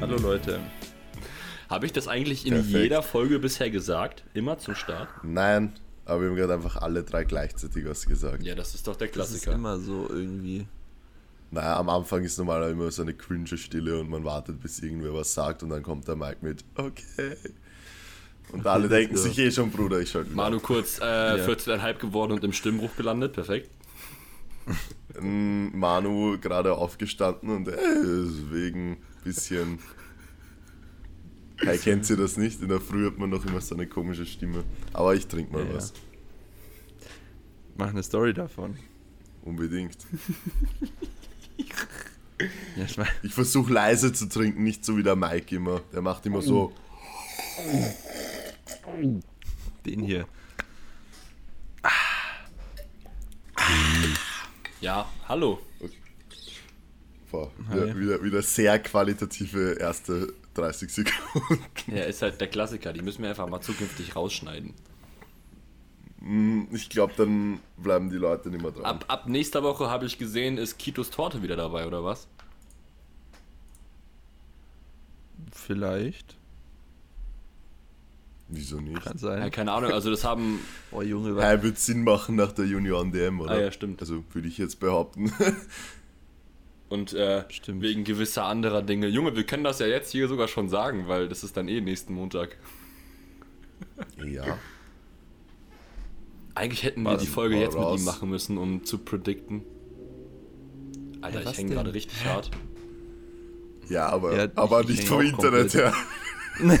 Hallo Leute. Habe ich das eigentlich in Perfekt. jeder Folge bisher gesagt? Immer zum Start? Nein, aber wir haben gerade einfach alle drei gleichzeitig was gesagt. Ja, das ist doch der Das ist Klassiker. immer so irgendwie. Naja, am Anfang ist normalerweise immer so eine cringe Stille und man wartet, bis irgendwer was sagt und dann kommt der Mike mit, okay. Und alle denken go. sich eh schon, Bruder, ich schalte. Manu kurz äh, 14,5 geworden und im Stimmbruch gelandet. Perfekt. Manu gerade aufgestanden und äh, wegen bisschen. Hey, kennt ihr das nicht? In der Früh hat man noch immer so eine komische Stimme. Aber ich trinke mal Ja, ja. was. Mach eine Story davon. Unbedingt. Ja, ich mein, Ich versuche leise zu trinken, nicht so wie der Mike immer. Der macht immer so. den hier. Ja, hallo. Boah, wieder, wieder, wieder sehr qualitative erste 30 Sekunden. Ja, ist halt der Klassiker. Die müssen wir einfach mal zukünftig rausschneiden. Mm, Ich glaube, dann bleiben die Leute nicht mehr dran. Ab, ab nächster Woche habe ich gesehen, ist Kitos Torte wieder dabei, oder was? Vielleicht. Wieso nicht? Kann Ja, sein. keine Ahnung, also das haben. Oh Junge, was? Hey, wird Sinn machen nach der Junioren DM, oder? Ah, ja, stimmt. Also würde ich jetzt behaupten. Und äh, wegen gewisser anderer Dinge. Junge, wir können das ja jetzt hier sogar schon sagen, weil das ist dann eh nächsten Montag. ja. Eigentlich hätten wir Was? die Folge jetzt mit raus. ihm machen müssen, um zu predikten. Alter, was ich hänge gerade richtig hart. Ja, aber, Ja, aber ich- nicht ich vom Internet her.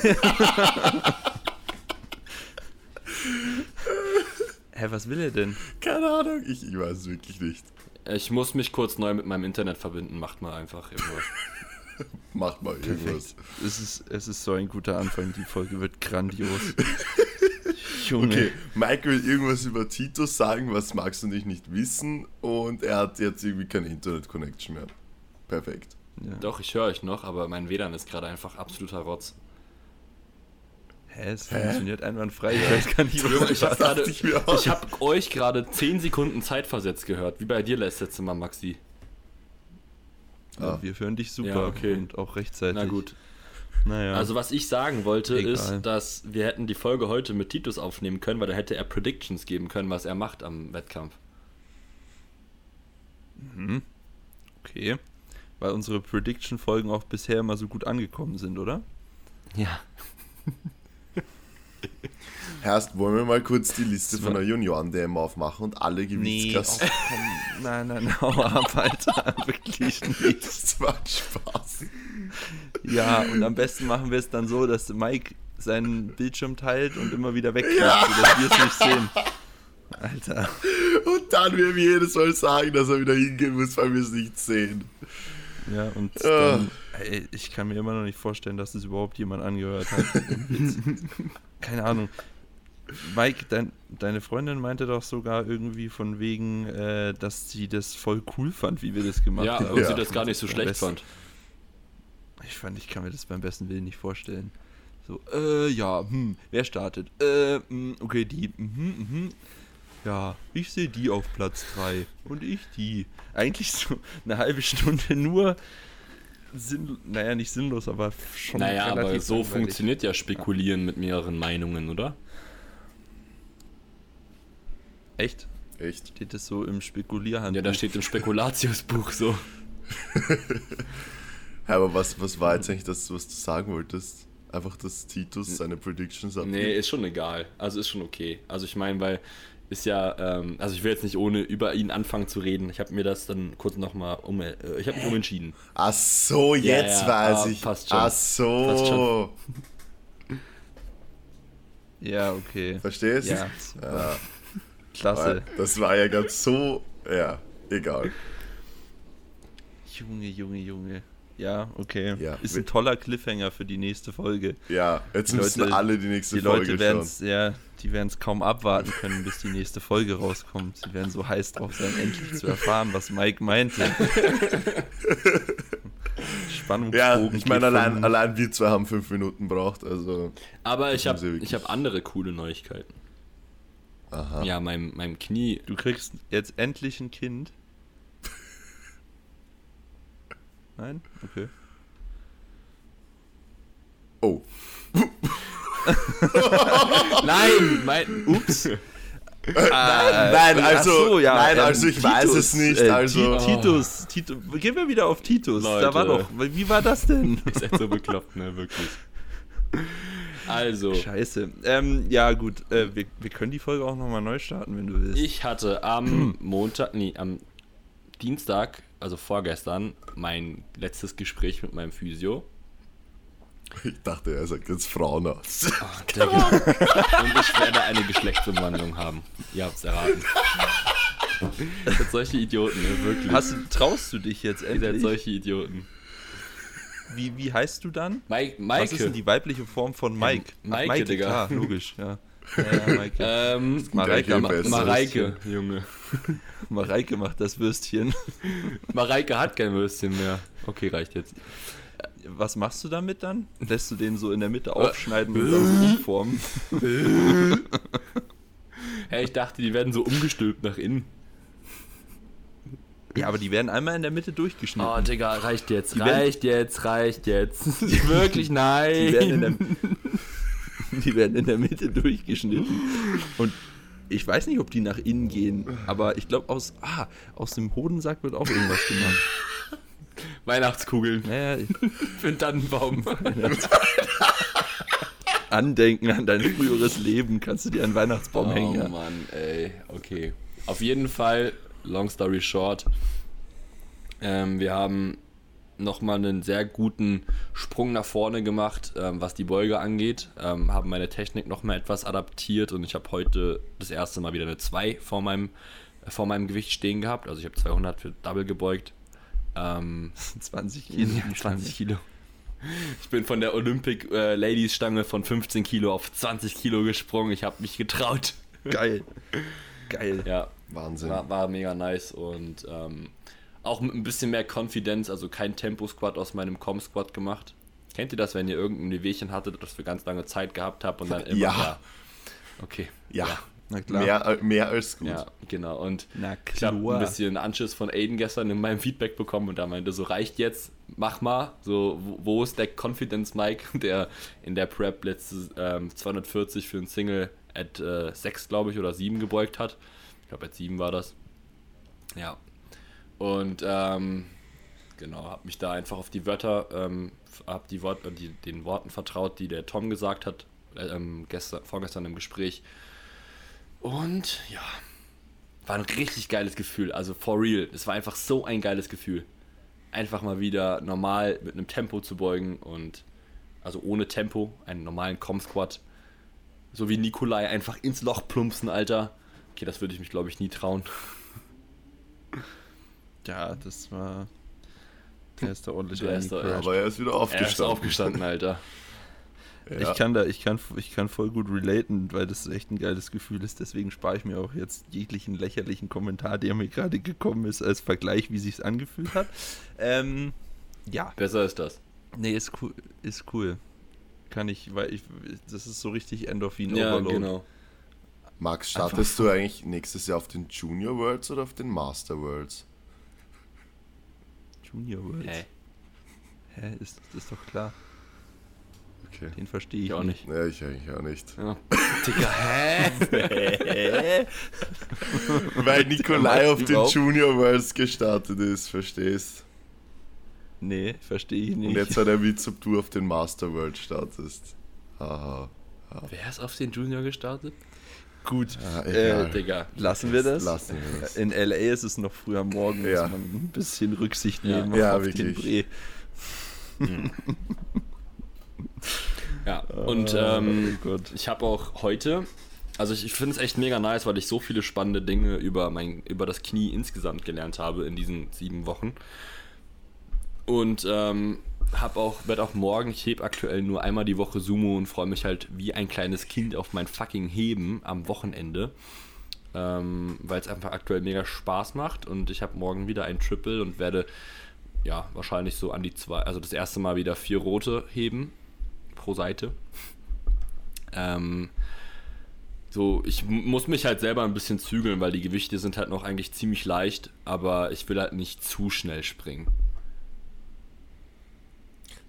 Hä, was will er denn? Keine Ahnung, ich, ich weiß es wirklich nicht. Ich muss mich kurz neu mit meinem Internet verbinden. Macht mal einfach irgendwas. Macht mal irgendwas. Es ist, es ist so ein guter Anfang. Die Folge wird grandios. Junge. Okay, Mike will irgendwas über Titus sagen, was Max und ich nicht wissen. Und er hat jetzt irgendwie keine Internet-Connection mehr. Perfekt. Ja. Doch, ich höre euch noch, aber mein WLAN ist gerade einfach absoluter Rotz. Hä, es funktioniert einwandfrei. Ich weiß gar nicht, was ich habe ich habe euch gerade 10 Sekunden zeitversetzt gehört, wie bei dir letztes Mal, Maxi. Ja, wir hören dich super Ja, okay. und auch rechtzeitig. Na gut. Naja. Also was ich sagen wollte Egal. ist, dass wir hätten die Folge heute mit Titus aufnehmen können, weil da hätte er Predictions geben können, was er macht am Wettkampf. okay. Weil unsere Prediction-Folgen auch bisher immer so gut angekommen sind, oder? Ja. Erst wollen wir mal kurz die Liste von der Junioren-DM aufmachen und alle Gewichtsklassen. oh, komm. Nein, nein, hau ab, Alter. Wirklich nicht. Das war Spaß. Ja, und am besten machen wir es dann so, dass Mike seinen Bildschirm teilt und immer wieder wegklappt, sodass wir es nicht sehen. Alter. Und dann werden wir jedes Mal sagen, dass er wieder hingehen muss, weil wir es nicht sehen. Ja, und Ah. dann, ey, ich kann mir immer noch nicht vorstellen, dass es überhaupt jemand angehört hat. Jetzt, keine Ahnung. Mike, dein, deine Freundin meinte doch sogar irgendwie von wegen, äh, dass sie das voll cool fand, wie wir das gemacht Ja, haben. und Ja. sie das gar nicht so schlecht besten- fand. Ich fand, ich kann mir das beim besten Willen nicht vorstellen. So, äh, ja, hm, wer startet? Äh, hm, okay, die, mhm, mhm. Ja, ich sehe die auf Platz 3 und ich die. Eigentlich so eine halbe Stunde nur sinn, naja, nicht sinnlos, aber schon Naja, aber so langweilig. funktioniert ja Spekulieren mit mehreren Meinungen, oder? Echt? Echt? Steht das so im Spekulierhandbuch? Ja, da steht im Spekulatiusbuch so. Ja, aber was, was war jetzt eigentlich das, was du sagen wolltest? Einfach, dass Titus seine Predictions abgibt? Nee, ist schon egal. Also ist schon okay. Also ich meine, weil ist ja, ähm, also ich will jetzt nicht ohne über ihn anfangen zu reden. Ich habe mir das dann kurz nochmal um, äh, ich habe mich umentschieden. Ach so, jetzt ja, weiß ah, ich. passt schon. Ach Passt so. schon. Ja, okay. Verstehst? Ja, Ja, klasse. das war ja ganz so. Ja, egal. Junge, Junge, Junge. Ja, okay. Ja, ist ein toller Cliffhanger für die nächste Folge. Ja, jetzt Die müssen Leute- alle die nächste Die Folge Leute werden schauen. es ja, die werden es kaum abwarten können, bis die nächste Folge rauskommt. Sie werden so heiß drauf sein, endlich zu erfahren, was Mike meinte. Spannungsbogen. Ja, ich meine, allein, allein wir zwei haben fünf Minuten braucht, also. Aber ich habe hab andere coole Neuigkeiten. Aha. Ja, meinem, meinem Knie. Du kriegst jetzt endlich ein Kind. Nein? Okay. Oh. Nein, mein. Ups. nein, nein, also, nein, ähm, also ich weiß es nicht. äh, Also, Ti- Titus, Titus, gehen wir wieder auf Titus. Da Leute. war doch, wie war das denn? Ihr seid so bekloppt, ne, wirklich. Also, Scheiße. Ähm, ja, gut, äh, wir, wir können die Folge auch nochmal neu starten, wenn du willst. ich hatte am Montag, nee, am Dienstag, also vorgestern, mein letztes Gespräch mit meinem Physio. ich dachte, er sagt jetzt Frauenarzt. Digga. Und ich werde eine Geschlechtsumwandlung haben. Ihr habt's erraten. Ihr seid solche Idioten, ne? wirklich. Hast du, traust du dich jetzt Ihr seid endlich? solche Idioten. Wie, wie heißt du dann? Mike, Was ist denn Maike. die weibliche Form von Mike? Ja, Maike, Maike, Digga. klar, logisch, ja. Ja, ja, Maike. Ähm, Mareike, das Mareike, Junge. Würstchen. Mareike macht das Würstchen. Mareike hat kein Würstchen mehr. Okay, reicht jetzt. Was machst du damit dann? Lässt du den so in der Mitte aufschneiden und dann umformen? Hey, ich dachte, die werden so umgestülpt nach innen. Ja, aber die werden einmal in der Mitte durchgeschnitten. Oh, Digga, reicht jetzt, Die werden- reicht jetzt, reicht jetzt. Wirklich, nein. Die werden, in der, die werden in der Mitte durchgeschnitten. Und ich weiß nicht, ob die nach innen gehen, aber ich glaube, aus, ah, aus dem Hodensack wird auch irgendwas gemacht. Weihnachtskugeln Naja, für den Tannenbaum. Andenken an dein früheres Leben kannst du dir einen Weihnachtsbaum Oh hängen. Ja. Mann, ey, okay. Auf jeden Fall, long story short, ähm, wir haben nochmal einen sehr guten Sprung nach vorne gemacht, ähm, was die Beuge angeht. Ähm, haben meine Technik nochmal etwas adaptiert und ich habe heute das erste Mal wieder eine 2 vor meinem, äh, vor meinem Gewicht stehen gehabt. Also ich habe 200 für Double gebeugt. Ähm, 20 Kilo. ja, 20 Kilo. Ich bin von der Olympic äh, Ladies Stange von 15 Kilo auf 20 Kilo gesprungen. Ich habe mich getraut. Geil. Geil. Ja, Wahnsinn. war, war mega nice und ähm, auch mit ein bisschen mehr Konfidenz, also kein Tempo-Squat aus meinem Com-Squat gemacht. Kennt ihr das, wenn ihr irgendein Wehwehchen hattet, das für ganz lange Zeit gehabt habt und dann immer Ja. Okay. Ja, Na klar. mehr, äh, mehr als gut. Ja, genau. Und Na ich habe klar. ein bisschen Anschiss von Aiden gestern in meinem Feedback bekommen und da meinte so, reicht jetzt, mach mal. So, wo, wo ist der Confidence Mike, der in der Prep letztes ähm, 240 für ein Single at äh, 6, glaube ich, oder 7 gebeugt hat. Ich glaube, at 7 war das. Ja. Und ähm, genau, habe mich da einfach auf die Wörter, ähm, habe die Wort, äh, die, den Worten vertraut, die der Tom gesagt hat, äh, ähm, gestern, vorgestern im Gespräch. Und ja, war ein richtig geiles Gefühl. Also for real. Es war einfach so ein geiles Gefühl. Einfach mal wieder normal mit einem Tempo zu beugen und also ohne Tempo, einen normalen Com-Squat. So wie Nikolai einfach ins Loch plumpsen, Alter. Okay, das würde ich mich, glaube ich, nie trauen. Ja, das war. Der ist da ordentlich Der ist da-. Aber er ist wieder Er ist aufgestanden. aufgestanden, Alter. Ja. Ich kann da, ich kann, ich kann voll gut relaten, weil das echt ein geiles Gefühl ist. Deswegen spare ich mir auch jetzt jeglichen lächerlichen Kommentar, der mir gerade gekommen ist, als Vergleich, wie sich's angefühlt hat. Ähm, ja, Besser ist das. nee, ist cool, ist cool. Kann ich, weil ich, das ist so richtig Endorphin Ja, Overload. genau. Max, startest du eigentlich nächstes Jahr auf den Junior Worlds oder auf den Master Worlds? Junior Worlds. Hä? Hä, ist das ist doch klar. Okay. Den verstehe ich, Ich auch nicht. Ja, ich eigentlich auch nicht. Ja. Digga, hä? Hä? Weil Nikolai auf den Überhaupt? Junior Worlds gestartet ist, verstehst? nee, verstehe ich nicht. Und jetzt hat er Witz, ob du auf den Master World startest. Haha. Wer ist auf den Junior gestartet? Gut, Ah, äh. Digga. lassen wir das. Lassen wir das. In LA ist es noch früh am Morgen, Ja. muss man ein bisschen Rücksicht Ja. nehmen Ja, auf wirklich. den Dreh. Ja, und oh ähm, Gott. ich habe auch heute, also ich, ich finde es echt mega nice, weil ich so viele spannende Dinge über, mein, über das Knie insgesamt gelernt habe in diesen sieben Wochen. Und ähm, habe auch, werde auch morgen, ich heb aktuell nur einmal die Woche Sumo und freue mich halt wie ein kleines Kind auf mein fucking Heben am Wochenende. Ähm, weil es einfach aktuell mega Spaß macht und ich habe morgen wieder ein Triple und werde ja wahrscheinlich so an die zwei, also das erste Mal wieder vier rote heben pro Seite. Ähm, so, ich muss mich halt selber ein bisschen zügeln, weil die Gewichte sind halt noch eigentlich ziemlich leicht, aber ich will halt nicht zu schnell springen.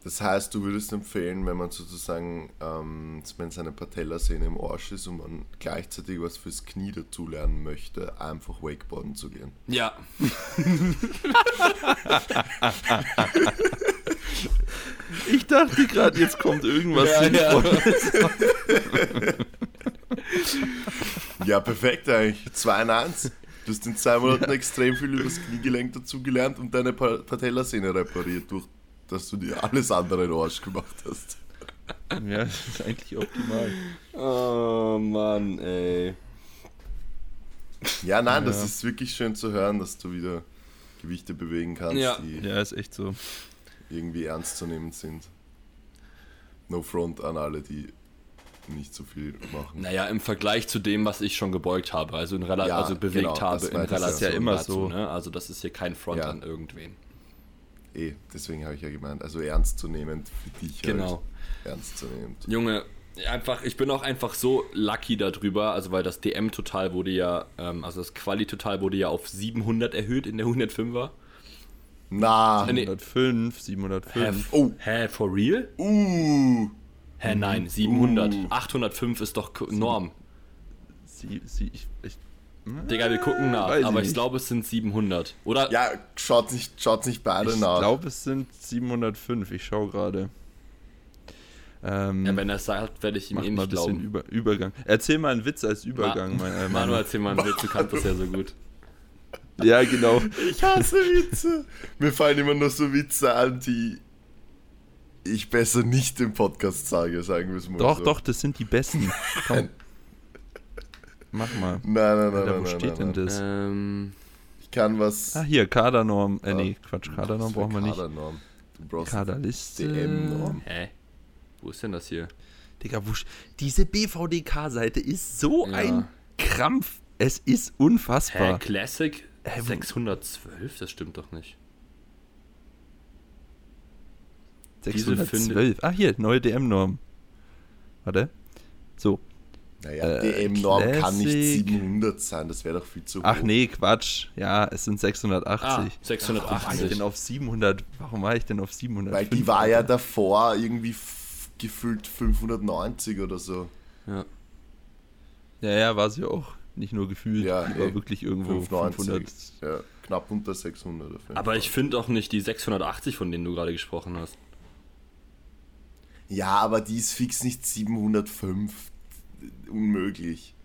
Das heißt, du würdest empfehlen, wenn man sozusagen, ähm, wenn seine Patellasehne im Arsch ist und man gleichzeitig was fürs Knie dazulernen möchte, einfach Wakeboarden zu gehen. Ja. Ich dachte gerade, jetzt kommt irgendwas Ja, ja. Sinnvolles. Ja, perfekt eigentlich. 2 in 1. Du hast in zwei Monaten extrem viel über das Kniegelenk dazugelernt und deine Pa- Patellasehne repariert, durch dass du dir alles andere in Arsch gemacht hast. Ja, das ist eigentlich optimal. Oh Mann, ey. Ja, nein, das Ja. ist wirklich schön zu hören, dass du wieder Gewichte bewegen kannst, Ja. die Ja, ist echt so. irgendwie ernst zu nehmen sind. No front an alle, die nicht so viel machen. Naja, im Vergleich zu dem, was ich schon gebeugt habe, also, in Rela Ja, also bewegt genau, habe das in. Relation Das ist ja immer dazu. so. Ne? Also das ist hier kein Front Ja. an irgendwen. Eh, deswegen habe ich ja gemeint, also ernst zu nehmen für dich Genau. halt. Ernst zu nehmen. Junge, einfach, ich bin auch einfach so lucky darüber, also weil das DM-Total wurde ja, ähm, also das Quali-Total wurde ja auf 700 erhöht in der 105er. Na, Nee. 705, 705. Oh. Hä, for real? uh, Hä, nein, 700. Uh. 805 ist doch Norm. Sie, sie, ich, ich, Digga, wir gucken nach, Weiß ich aber ich nicht. glaube, es sind 700. Oder? ja, schaut nicht, schaut nicht beide ich nach. glaube, es sind 705. Ich schaue gerade. Ähm, Ja, wenn er es sagt, werde ich ihm mach eh mal ein nicht bisschen glauben. Über, Übergang. Erzähl mal einen Witz als Übergang. Ma mein, äh, Manu, Manu. erzähl mal einen Witz, du kannst das ja so gut. Ja, genau. Ich hasse Witze. Mir fallen immer nur so Witze an, die ich besser nicht im Podcast sage, sagen wir es mal Doch, so. doch, das sind die besten. Komm. Mach mal. Nein, nein, nein, Alter, nein, wo nein, steht nein, denn nein. das? Ähm, Ich kann was. Ah, hier, Kadernorm. Äh, Ah, nee, Quatsch, Kadernorm brauchen wir nicht. Kadernorm? Du brauchst Kaderliste. DM-Norm. hä? Wo ist denn das hier? Digga, wusch. Diese BVDK-Seite ist so Ja. ein Krampf. Es ist Hä, unfassbar. Classic Hä, wo- 612? Das stimmt doch nicht. diese 612. Ah, hier, neue DM-Norm. Warte. So. Naja, Äh, DM-Norm kann nicht Classic. 700 sein, das wäre doch viel zu hoch. Ach nee, Quatsch. Ja, es sind 680. Ah, Warum war ich 680. denn auf 700? Warum war ich denn auf 700? Weil die war ja davor irgendwie gefühlt 590 oder so. Ja. Ja, ja, war sie auch. Nicht nur gefühlt. Ja, die war eh. wirklich irgendwo 500. 590. Ja, knapp unter 600. auf jeden Aber Fall. ich finde auch nicht die 680, von denen du gerade gesprochen hast. Ja, aber die ist fix nicht 705. Unmöglich.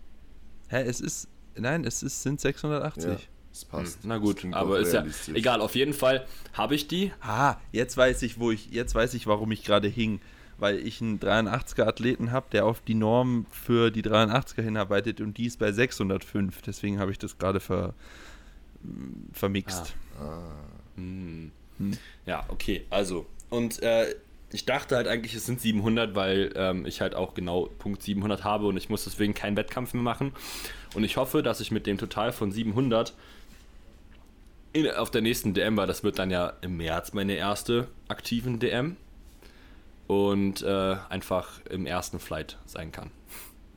Hä, es ist. Nein, es ist, sind 680. Ja, das passt. Na Das gut, aber ist ja egal. Auf jeden Fall habe ich die. Ah, jetzt weiß ich, wo ich, jetzt weiß ich, warum ich gerade hing. Weil ich einen 83er Athleten habe, der auf die Norm für die 83er hinarbeitet und die ist bei 605. Deswegen habe ich das gerade ver, vermixt. Hm. Hm. Ja, okay, also. Und äh, ich dachte halt eigentlich, es sind 700, weil ähm, ich halt auch genau Punkt 700 habe und ich muss deswegen keinen Wettkampf mehr machen. Und ich hoffe, dass ich mit dem Total von 700 in, auf der nächsten DM, weil das wird dann ja im März meine erste aktiven DM und äh, einfach im ersten Flight sein kann.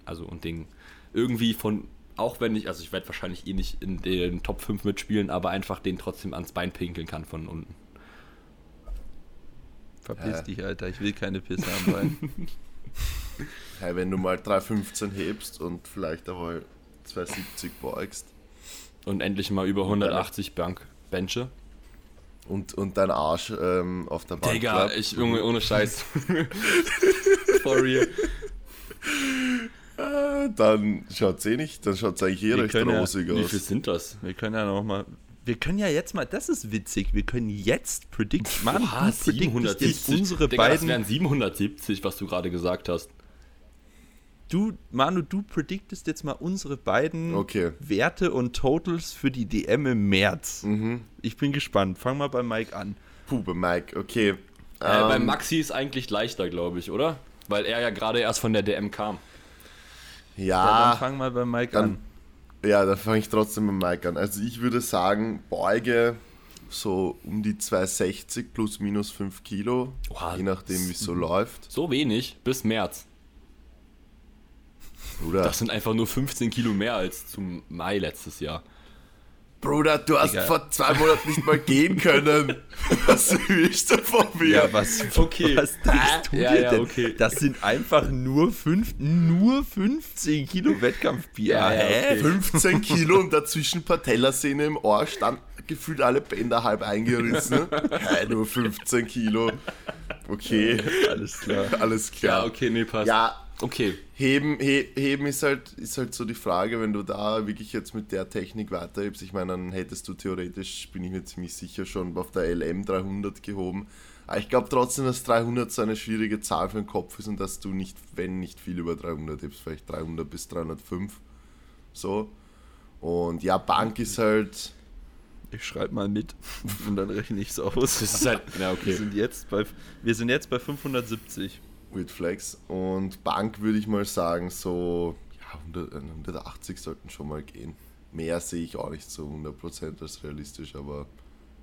Also und Ding irgendwie von, auch wenn ich, also ich werde wahrscheinlich eh nicht in den Top 5 mitspielen, aber einfach den trotzdem ans Bein pinkeln kann von unten. Verpiss Hä? dich, Alter. Ich will keine Pisse am Bein. Hey, wenn du mal 315 hebst und vielleicht einmal 270 beugst Und endlich mal über 180 Bank Benche. und, und dein Arsch ähm, auf der Bank Digga, bleibt, ich, Junge, ohne Scheiß. For real. äh, dann schaut's eh nicht, dann schaut's eigentlich eh Wir recht können ja- rosig Wie aus. viel sind das? Wir können ja noch mal. Wir können ja jetzt mal, das ist witzig, wir können jetzt predict, prediktest jetzt 770. unsere Digga, das beiden, wären 770, was du gerade gesagt hast. du, Manu, du prediktest jetzt mal unsere beiden Okay. Werte und Totals für die DM im März. Mhm. Ich bin gespannt, fang mal bei Mike an. Puh, bei Mike, okay. Äh, bei Ähm, Maxi ist eigentlich leichter, glaube ich, oder? Weil er ja gerade erst von der DM kam. Ja, Ja, dann fang mal bei Mike dann- an. Ja, dann fange ich trotzdem mit Mike an. Also ich würde sagen, Beuge so um die 260 plus minus 5 Kilo, Oha. je nachdem wie es so läuft. So wenig bis März. Oder? Das sind einfach nur 15 Kilo mehr als zum Mai letztes Jahr. Bruder, du hast Egal. vor zwei Monaten nicht mal gehen können. Was willst du von mir? Ja, was, Okay. was denkst du Ja, dir ja, denn? okay. Das sind einfach nur, fünf, nur 15 Kilo Wettkampfbier. Ja, ja, Hä? okay. 15 Kilo und dazwischen Patellasehne im Ohr stand gefühlt alle Bänder halb eingerissen. Hä, nur 15 Kilo. Okay, Alles klar. alles klar. Ja, okay, nee, passt. Ja, Okay. Heben, he, heben ist, halt, ist halt so die Frage, wenn du da wirklich jetzt mit der Technik weiterhebst. Ich meine, dann hättest du theoretisch, bin ich mir ziemlich sicher, schon auf der LM 300 gehoben. Aber ich glaube trotzdem, dass 300 so eine schwierige Zahl für den Kopf ist und dass du nicht, wenn nicht viel über 300 hebst, vielleicht 300 bis 305. So. Und ja, Bank ist halt. Ich schreibe mal mit und dann rechne ich es aus. Das ist halt, ja, wir, okay. sind jetzt bei, wir sind jetzt bei 570. With Flex. Und Bank würde ich mal sagen, so ja, 100, 180 sollten schon mal gehen. Mehr sehe ich auch nicht so 100% als realistisch, aber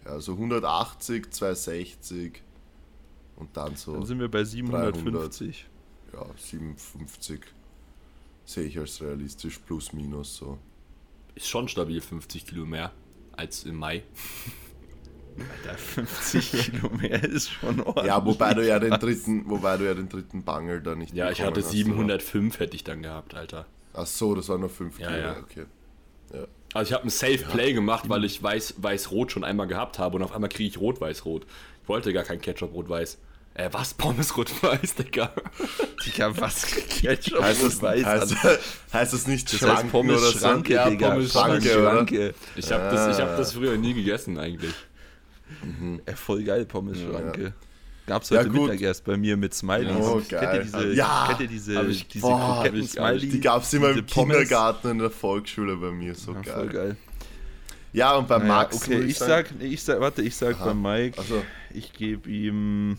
ja, so 180, 260 und dann so Dann sind wir bei 750. ja, 57 sehe ich als realistisch, plus minus so. Ist schon stabil 50 Kilo mehr als im Mai. Alter, 50 Kilo mehr ist schon ordentlich. Ja, wobei du ja den dritten, wobei du ja den dritten Bangel da nicht Ja, ich hatte hast, 705 hätte ich dann gehabt, Alter. Ach so, das war nur 5 Ja, Kilo, ja. okay. Ja. Also ich habe ein Safe Play gemacht, weil ich weiß weiß rot schon einmal gehabt habe und auf einmal kriege ich rot weiß rot. Ich wollte gar kein Ketchup rot weiß. Äh, was Pommes rot weiß, Digga. Digga, was Ketchup Heißt das, und weiß heißt, heißt das nicht Das heißt Pommes oder? Schranke, Ja, Digga. Pommes Schranke, Schranke. Ich habe das ich habe das früher nie gegessen eigentlich. Ja, voll geil, Pommes Schranke. Gab's Ja, heute gut. Mittag erst bei mir mit Smileys. Oh, kennt ihr geil. diese, Ja. kennt ihr diese, ich- diese boah, Kroketten hab ich gar nicht. Smiley? Die gab es immer diese im Pommes? Kindergarten in der Volksschule bei mir, so Ja, geil. voll geil. Ja, und bei Naja, Max. okay, muss ich sag, nee, ich sag, warte, ich sag Aha. bei Mike, Also, ich gebe ihm,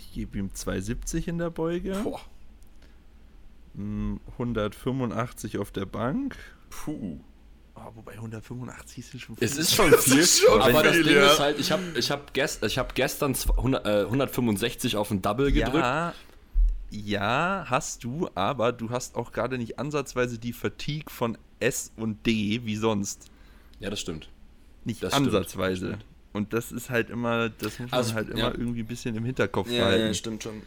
ich gebe ihm 270 in der Beuge, boah, mm, 185 auf der Bank. puh. Oh, wobei 185 sind schon viel. Es ist schon viel, ist schon aber das viel, Ding ja. ist halt, ich habe ich hab gest, ich hab gestern 200, äh, 165 auf ein Double gedrückt. Ja, ja, hast du, aber du hast auch gerade nicht ansatzweise die Fatigue von S und D wie sonst. Ja, das stimmt. Nicht Das ansatzweise. das stimmt. Und das ist halt immer, das muss man Also, halt immer ja. irgendwie ein bisschen im Hinterkopf behalten. stimmt schon.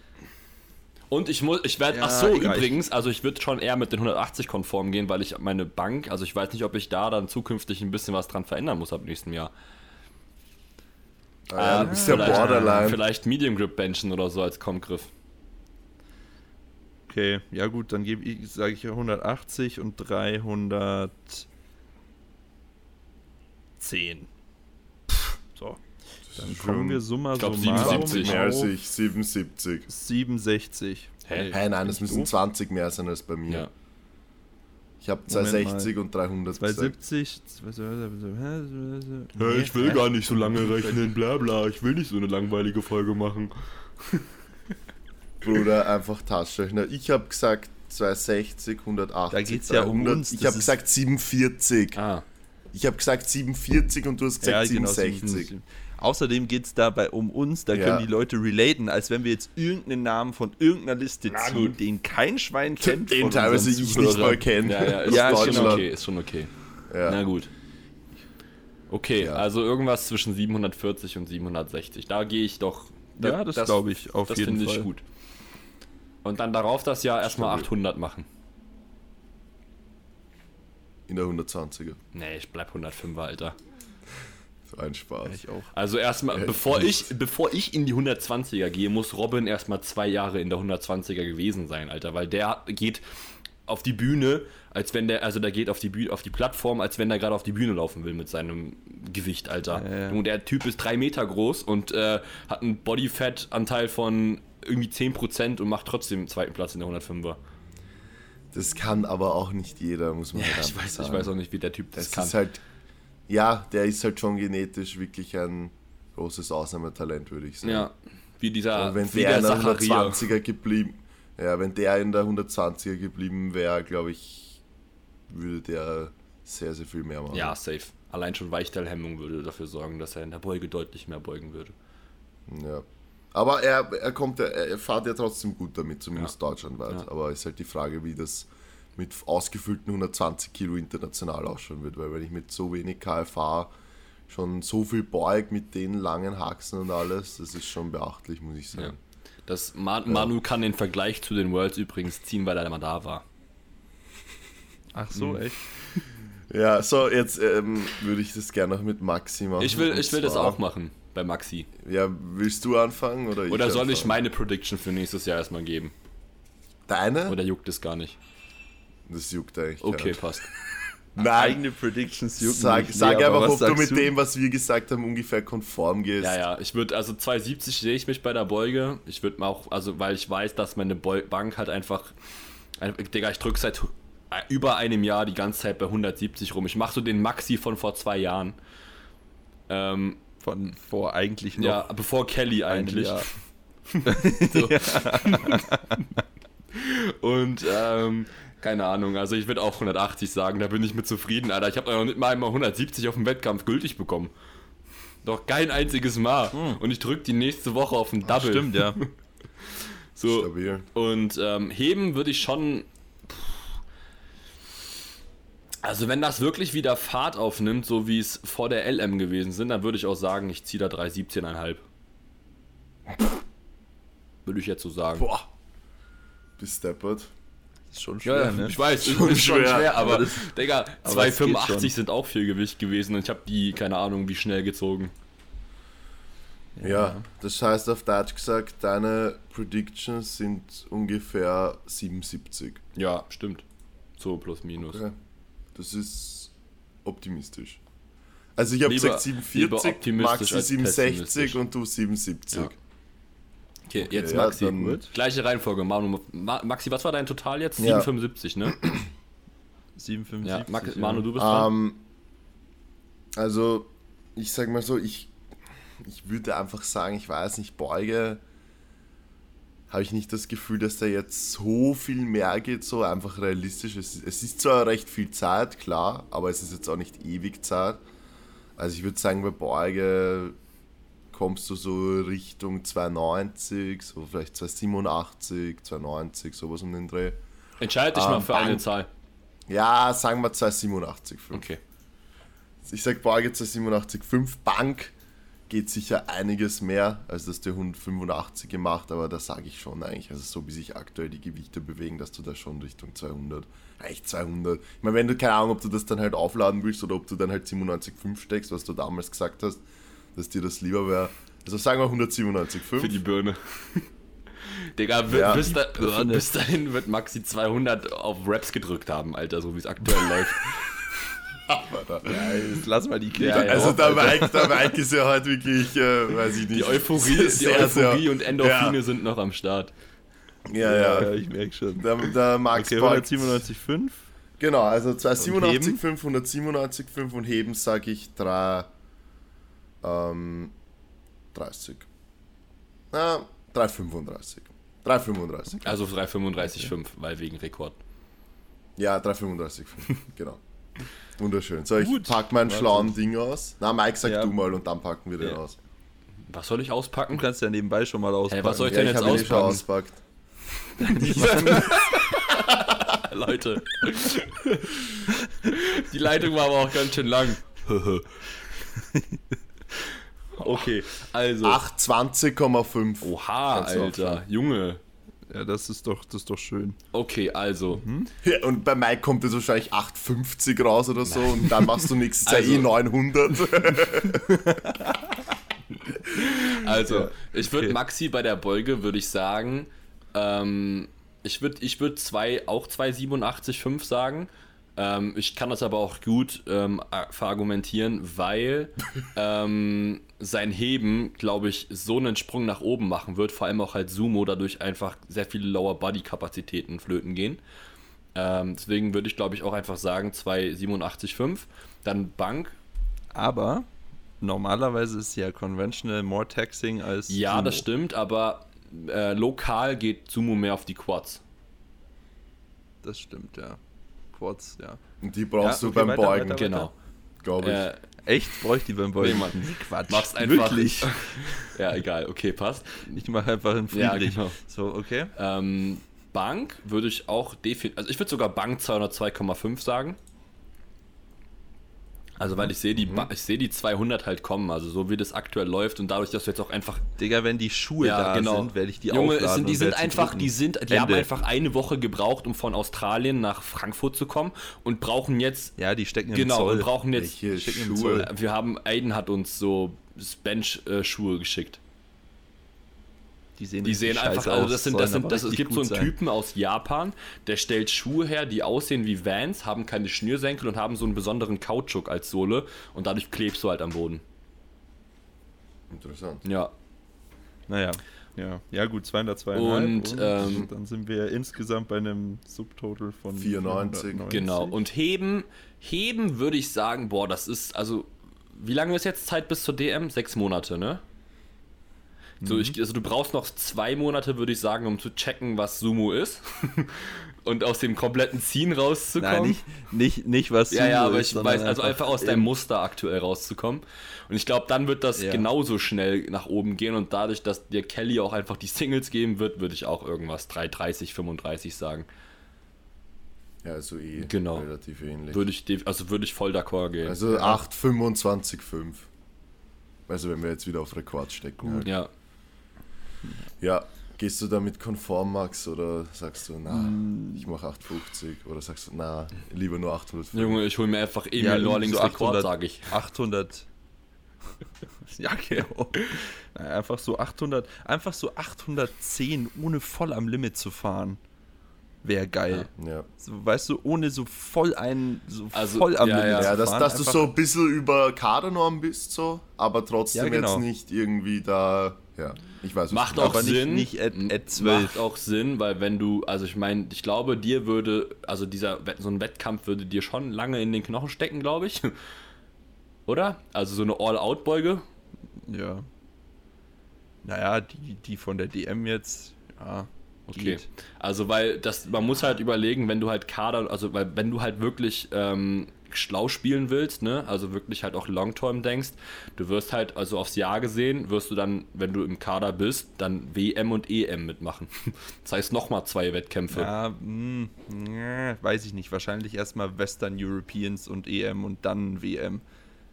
Und ich muss, ich werde, Ja, ach so, egal. übrigens, also ich würde schon eher mit den 180 konform gehen, weil ich meine Bank, also ich weiß nicht, ob ich da dann zukünftig ein bisschen was dran verändern muss ab nächsten Jahr. Ah, ja, Ähm, bist ja vielleicht- Borderline. Vielleicht Medium Grip Benchen oder so als Kommgriff. Okay, ja gut, dann gebe ich, sage ich 180 und 310. Dann schon- kommen wir summa ich glaub, summarum 77 Mehr als ich, 77. 67. Hä? Hey, nein, es müssen doof? 20 mehr sein als bei mir. Ja. Ich habe Moment 260 und 300 gesagt. 270. Ja, ich will gar nicht so lange rechnen, bla bla. Ich will nicht so eine langweilige Folge machen. Bruder, einfach Taschenrechner. Ich habe gesagt 260, 180. Da geht's ja um 300. uns, Ich habe gesagt 47. Ah, Ich habe gesagt 47 und du hast gesagt Ja, genau. 67. 67. Außerdem geht es dabei um uns, da Ja. können die Leute relaten, als wenn wir jetzt irgendeinen Namen von irgendeiner Liste Na ziehen, gut. den kein Schwein kennt. Den teilweise ich nicht mal kenne. ja, ja, ist, Ja, ist schon okay, ist schon okay. Na Ja. gut. Okay, Ja. also irgendwas zwischen 740 und 760. Da gehe ich doch. da- Ja, das glaube ich auf das jeden finde Fall. ich gut. Und dann darauf das Jahr erstmal Stabil. 800 machen. In der 120er. Nee, ich bleib 105er, Alter. Ein Spaß. Ich auch. Also erstmal, Ja, bevor ich- bevor ich in die 120er gehe, muss Robin erstmal zwei Jahre in der 120er gewesen sein, Alter. Weil der geht auf die Bühne, als wenn der, also der geht auf die Bühne, auf die Plattform, als wenn der gerade auf die Bühne laufen will mit seinem Gewicht, Alter. Ja, ja. Und der Typ ist drei Meter groß und äh, hat einen Bodyfat-Anteil von irgendwie 10% und macht trotzdem den zweiten Platz in der 105er. Das kann aber auch nicht jeder, muss man Ja, halt ich weiß, sagen. ich weiß auch nicht, wie der Typ das, Das kann. ist halt, ja, der ist halt schon genetisch wirklich ein großes Ausnahmetalent, würde ich sagen. ja, wie dieser, Und wenn wie der in der Zacharia. 120er geblieben, ja, wenn der in der 120er geblieben wäre, glaube ich, würde der sehr, sehr viel mehr machen. Ja, safe. Allein schon Weichteilhemmung würde dafür sorgen, dass er in der Beuge deutlich mehr beugen würde. ja. Aber er, er kommt, ja- er fährt ja trotzdem gut damit, zumindest Ja. deutschlandweit. Ja. Aber ist halt die Frage, wie das, mit ausgefüllten 120 Kilo international ausschauen wird, weil wenn ich mit so wenig KFA schon so viel beug mit den langen Haxen und alles, das ist schon beachtlich, muss ich sagen. Ja. Das Ma Manu kann den Vergleich zu den Worlds übrigens ziehen, weil er mal da war. Ach so, echt? Ja, so, jetzt ähm, würde ich das gerne noch mit Maxi machen. Ich will, ich will das auch machen bei Maxi. Ja, willst du anfangen oder ich Oder soll ich anfangen? meine Prediction für nächstes Jahr erstmal geben? Deine? Oder juckt es gar nicht? Das juckt eigentlich. Okay, keinen. passt. Nein, Eigene Predictions jucken sag, nicht. sag Nee, einfach, ob du mit dem, was wir gesagt haben, ungefähr konform gehst. Ja, ja, ich würde, also 270 sehe ich mich bei der Beuge. Ich würde mal auch, also weil ich weiß, dass meine Bank halt einfach, ein- Digga, ich drücke seit über einem Jahr die ganze Zeit bei 170 rum. Ich mache so den Maxi von vor zwei Jahren. Ähm, Von vor eigentlich noch ja, bevor Kelly eigentlich. Jahr. So. Und ähm, keine Ahnung, also ich würde auch 180 sagen, da bin ich mit zufrieden, Alter. Ich habe noch nicht mal einmal 170 auf dem Wettkampf gültig bekommen. Doch kein einziges Mal. Und ich drücke die nächste Woche auf ein Double. Stimmt, ja. So, Stabil. und ähm, heben würde ich schon. Also, wenn das wirklich wieder Fahrt aufnimmt, so wie es vor der LM gewesen sind, dann würde ich auch sagen, ich ziehe da 317,5. Würde ich jetzt so sagen. Boah. Bist deppert. Ist schon Ja, schwer, ja, ne? ich weiß, ist, Schon ist schon schwer. schwer, aber, Aber das- Digga, aber es geht 285 schon. sind auch viel Gewicht gewesen und ich habe die, keine Ahnung, wie schnell gezogen. Ja. das heißt auf Deutsch gesagt, deine Predictions sind ungefähr 77. Ja, stimmt. So plus minus. Okay. Das ist optimistisch. Also ich habe gesagt lieber 47, optimistisch Maxi als 67 pessimistisch. und du 77. Ja. Okay, jetzt ja, Maxi. Gleiche Reihenfolge. Manu, Ma Maxi, was war dein Total jetzt? Ja. 775, ne? 775. Ja, Max, ja. Manu, du bist dran. Ähm, also, ich sag mal so, ich, ich würde einfach sagen, ich weiß nicht, Beuge habe ich nicht das Gefühl, dass da jetzt so viel mehr geht, so einfach realistisch. Es, ist- es ist zwar recht viel Zeit, klar, aber es ist jetzt auch nicht ewig Zeit. Also ich würde sagen, bei Beuge kommst du so Richtung 290, so vielleicht 287, 290, sowas um den Dreh. Entscheide dich ähm, mal für eine. Zahl. Ja, sagen wir 287. Okay. Ich sag Barge 287,5. Bank geht sicher einiges mehr, als das der 185 gemacht, aber da sage ich schon eigentlich, also so wie sich aktuell die Gewichte bewegen, dass du da schon Richtung 200, eigentlich 200. Ich meine, wenn du keine Ahnung, ob du das dann halt aufladen willst oder ob du dann halt 97,5 steckst, was du damals gesagt hast, dass dir das lieber wäre. Also sagen wir 197,5. Für die Birne. Digga, Ja. bis, da, Birne. bis dahin wird Maxi 200 auf Raps gedrückt haben, Alter, so wie es aktuell läuft. Ja, jetzt lass mal die Kinder. Ja, also der Alter. Mike, der Mike ist ja heute wirklich, äh, weiß ich nicht. Die Euphorie, die sehr, Euphorie sehr- und Endorphine Ja, sind noch am Start. ja, Ja, ja. ich merke schon. Der, der Max Okay, Borg- 197,5. Genau, also Und 287,5, 197,5 und heben sage ich 3, ähm, 30. Na, 3,35. 3,35. Also 335,5, weil wegen Rekord. Ja, 3,35,5, genau. Wunderschön. So, ich Gut. pack Warte. schlauen Ding aus. Na, Mike, sag Ja. du mal und dann packen wir den Ja. aus. Was soll ich Du auspacken? kannst ja nebenbei schon mal auspacken. was soll ich denn ich jetzt habe ihn eh schon auspackt. Leute. Die Leitung war aber auch ganz schön lang. Okay, also. 820,5. Oha, Alter. Junge. Ja, das ist doch, das ist doch schön. Okay, also. Ja, und bei Mike kommt jetzt wahrscheinlich 850 raus oder so und dann machst du nächstes Jahr Also- eh 900. Also, Ja, ich würde okay. Maxi bei der Beuge, würde ich sagen, ähm, ich würde ich würd zwei, auch 287,5 sagen. Ähm, ich kann das aber auch gut ähm, verargumentieren, weil ähm, sein Heben, glaube ich, so einen Sprung nach oben machen wird, vor allem auch halt Sumo, dadurch einfach sehr viele Lower Body Kapazitäten flöten gehen. Ähm, deswegen würde ich, glaube ich, auch einfach sagen 287,5. Dann Bank, Aber normalerweise ist ja conventional more taxing als. Ja, Sumo. das stimmt, aber äh, lokal geht Sumo mehr auf die Quads. Das stimmt, ja. Quads, ja. Und die brauchst Ja, du okay, beim weiter, Beugen, weiter, Genau. glaube ich. Äh, Echt? Brauche ich die beim Beugen? Nee, Mann. Quatsch. machst einfach. Wirklich. ja, egal, okay, passt. Ich mache einfach einen Ja, Friedrich. genau. So, okay. Ähm, Bank würde ich auch definitiv, also ich würde sogar Bank 202,5 sagen. Also weil ich sehe die, Ba- ich sehe die 200 halt kommen, also so wie das aktuell läuft und dadurch, dass du jetzt auch einfach Digga, wenn die Schuhe da sind, werde ich die Junge, aufladen sind, die sind einfach, die sind, die haben Ende. einfach eine Woche gebraucht, um von Australien nach Frankfurt zu kommen und brauchen jetzt, Ja, die stecken im genau, Zoll. und brauchen jetzt, im Schuhe? Wir haben, Aiden hat uns so Bench-Schuhe geschickt. Die sehen, Die sehen einfach, also aus, das sind, das sind, das, es gibt so einen sein. Typen aus Japan, der stellt Schuhe her, die aussehen wie Vans, haben keine Schnürsenkel und haben so einen besonderen Kautschuk als Sohle und dadurch klebst du halt am Boden. Interessant. Ja. Naja, ja, ja gut, 202,5 Und, ähm, dann sind wir insgesamt bei einem Subtotal von 94. 490. Genau. Und heben, heben würde ich sagen, boah, das ist, also, wie lange ist jetzt Zeit bis zur DM? Sechs Monate, ne? So, ich, also du brauchst noch zwei Monate, würde ich sagen, um zu checken, was Sumo ist. Und aus dem kompletten Ziehen rauszukommen. Nein, nicht, nicht, nicht was Ja, ja, Sumo aber ist, ich sondern weiß, also einfach aus deinem Muster aktuell rauszukommen. Und ich glaube, dann wird das Ja. genauso schnell nach oben gehen. Und dadurch, dass dir Kelly auch einfach die Singles geben wird, würde ich auch irgendwas 330, 35 sagen. Ja, also eh Genau. relativ ähnlich. Würde ich, also würde ich voll d'accord gehen. Also 8, 25, 5. Also wenn wir jetzt wieder auf Rekord stecken. Halt. ja. Ja, gehst du damit konform, Max, oder sagst du, na, Mm. ich mache 850 oder sagst du, na, lieber nur 850? Junge, ich hole mir einfach Emil Ja, Lorlings so Rekord, 800 sage ich. 800. ja, genau. Naja, einfach so 800, einfach so 810 ohne voll am Limit zu fahren. Wäre geil. Ja. So, weißt du, ohne so voll ein, so Also, voll am ja, Limit ja. zu Ja, dass, dass du so ein bisschen über Kadernorm bist, so, aber trotzdem Ja, genau. jetzt nicht irgendwie da, ja, ich weiß was Macht auch aber nicht- Sinn. nicht at- at 12. Macht auch Sinn, weil wenn du, also ich meine, ich glaube, dir würde, also dieser so ein Wettkampf würde dir schon lange in den Knochen stecken, glaube ich. Oder? Also so eine All-Out-Beuge. Ja. Naja, die, die von der DM jetzt, ja, Okay. geht. Also weil das, man muss halt überlegen, wenn du halt Kader, also weil wenn du halt wirklich ähm, schlau spielen willst, ne, also wirklich halt auch Long-Term denkst, du wirst halt, also aufs Jahr gesehen, wirst du dann, wenn du im Kader bist, dann WM und EM mitmachen. Das heißt nochmal zwei Wettkämpfe. Ja, mh, ja, weiß ich nicht. Wahrscheinlich erstmal Western Europeans und EM und dann WM.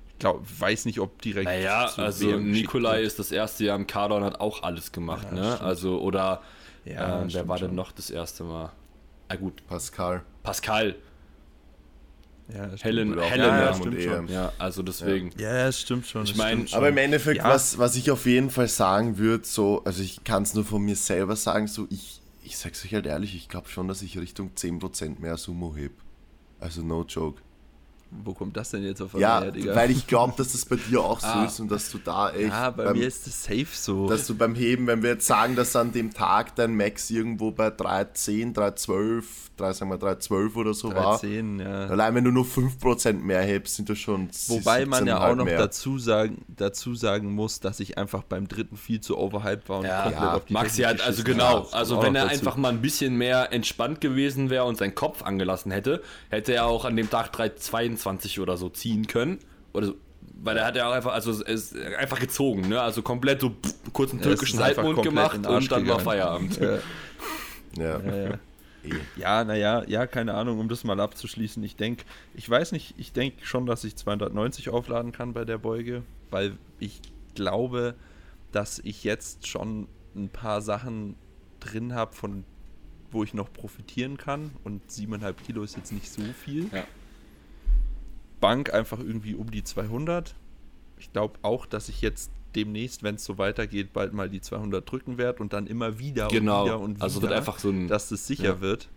Ich glaub, weiß nicht, ob direkt. Naja, also Nikolai ist das erste Jahr im Kader und hat auch alles gemacht, Ja, ne? stimmt. Also, oder Ja, ähm, wer war denn schon. noch das erste Mal? Ah gut, Pascal. Pascal, Ja, das stimmt. Helen, Helen, ja, ja, stimmt und schon. Ja, also deswegen. Ja, stimmt schon. Ich das mein, stimmt schon. Aber im Endeffekt, Ja. was, was ich auf jeden Fall sagen würde, so, also ich kann es nur von mir selber sagen, so, ich, ich sag's euch halt ehrlich, ich glaube schon, dass ich Richtung 10% mehr Sumo heb. Also no joke. Wo kommt das denn jetzt auf Ja, einmal her, Digga? weil ich glaube, dass das bei dir auch so Ah. ist und dass du da echt. ja, bei beim, mir ist das safe so. dass du beim Heben, wenn wir jetzt sagen, dass an dem Tag dein Max irgendwo bei 310, 312, 3, sagen wir 312 oder so war. 13, ja. Allein wenn du nur 5% mehr hebst, sind das schon Wobei man ja auch 17,5 noch mehr. dazu sagen, dazu sagen muss, dass ich einfach beim dritten viel zu overhyped war und Ja, komplett ja, auf die Maxi hat, also genau, also wenn er dazu. einfach mal ein bisschen mehr entspannt gewesen wäre und seinen Kopf angelassen hätte, hätte er auch an dem Tag 322 oder so ziehen können. Oder so. Weil er hat ja auch einfach, also es ist einfach gezogen, ne? Also komplett so pff, kurz einen Ja, türkischen einfach Halbmond gemacht und dann war. Feierabend. Ja, Ja. ja, ja. Ja, naja, ja, keine Ahnung, um das mal abzuschließen. Ich denke, ich weiß nicht, ich denke schon, dass ich 290 aufladen kann bei der Beuge, weil ich glaube, dass ich jetzt schon ein paar Sachen drin habe, von wo ich noch profitieren kann. Und 7,5 Kilo ist jetzt nicht so viel. Ja. Bank einfach irgendwie um die 200. Ich glaube auch, dass ich jetzt demnächst, wenn es so weitergeht, bald mal die 200 drücken werde und dann immer wieder und wieder Genau. und wieder, Also wird einfach so ein. dass das sicher Ja. wird.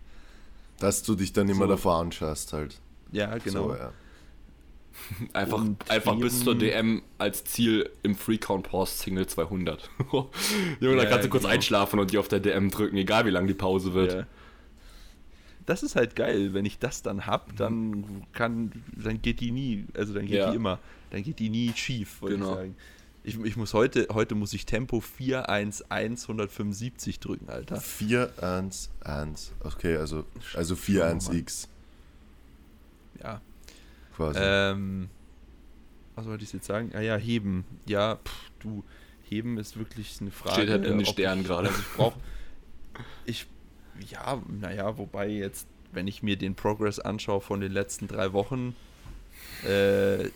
Dass du dich dann immer So. davor anschaust halt. Ja, genau. So, ja. Einfach, Und einfach bis zur DM als Ziel im Free Count Pause Single 200. Junge, da Ja, kannst du kurz genau. einschlafen und die auf der DM drücken, egal wie lang die Pause wird. Das ist halt geil, wenn ich das dann hab, dann kann, dann geht die nie, also dann geht Ja. die immer, dann geht die nie schief, wollte Genau. ich sagen. Ich, ich muss heute, heute muss ich Tempo 411 175 drücken, Alter. 4-1-1. Okay, also, also 4-1x Ja. quasi. Ähm, was wollte ich jetzt sagen? Ah ja, heben. Ja, pff, du, heben ist wirklich eine Frage. Steht halt in den Sternen gerade. Also ich brauche, ich, ja, naja, wobei jetzt, wenn ich mir den Progress anschaue von den letzten drei Wochen, äh,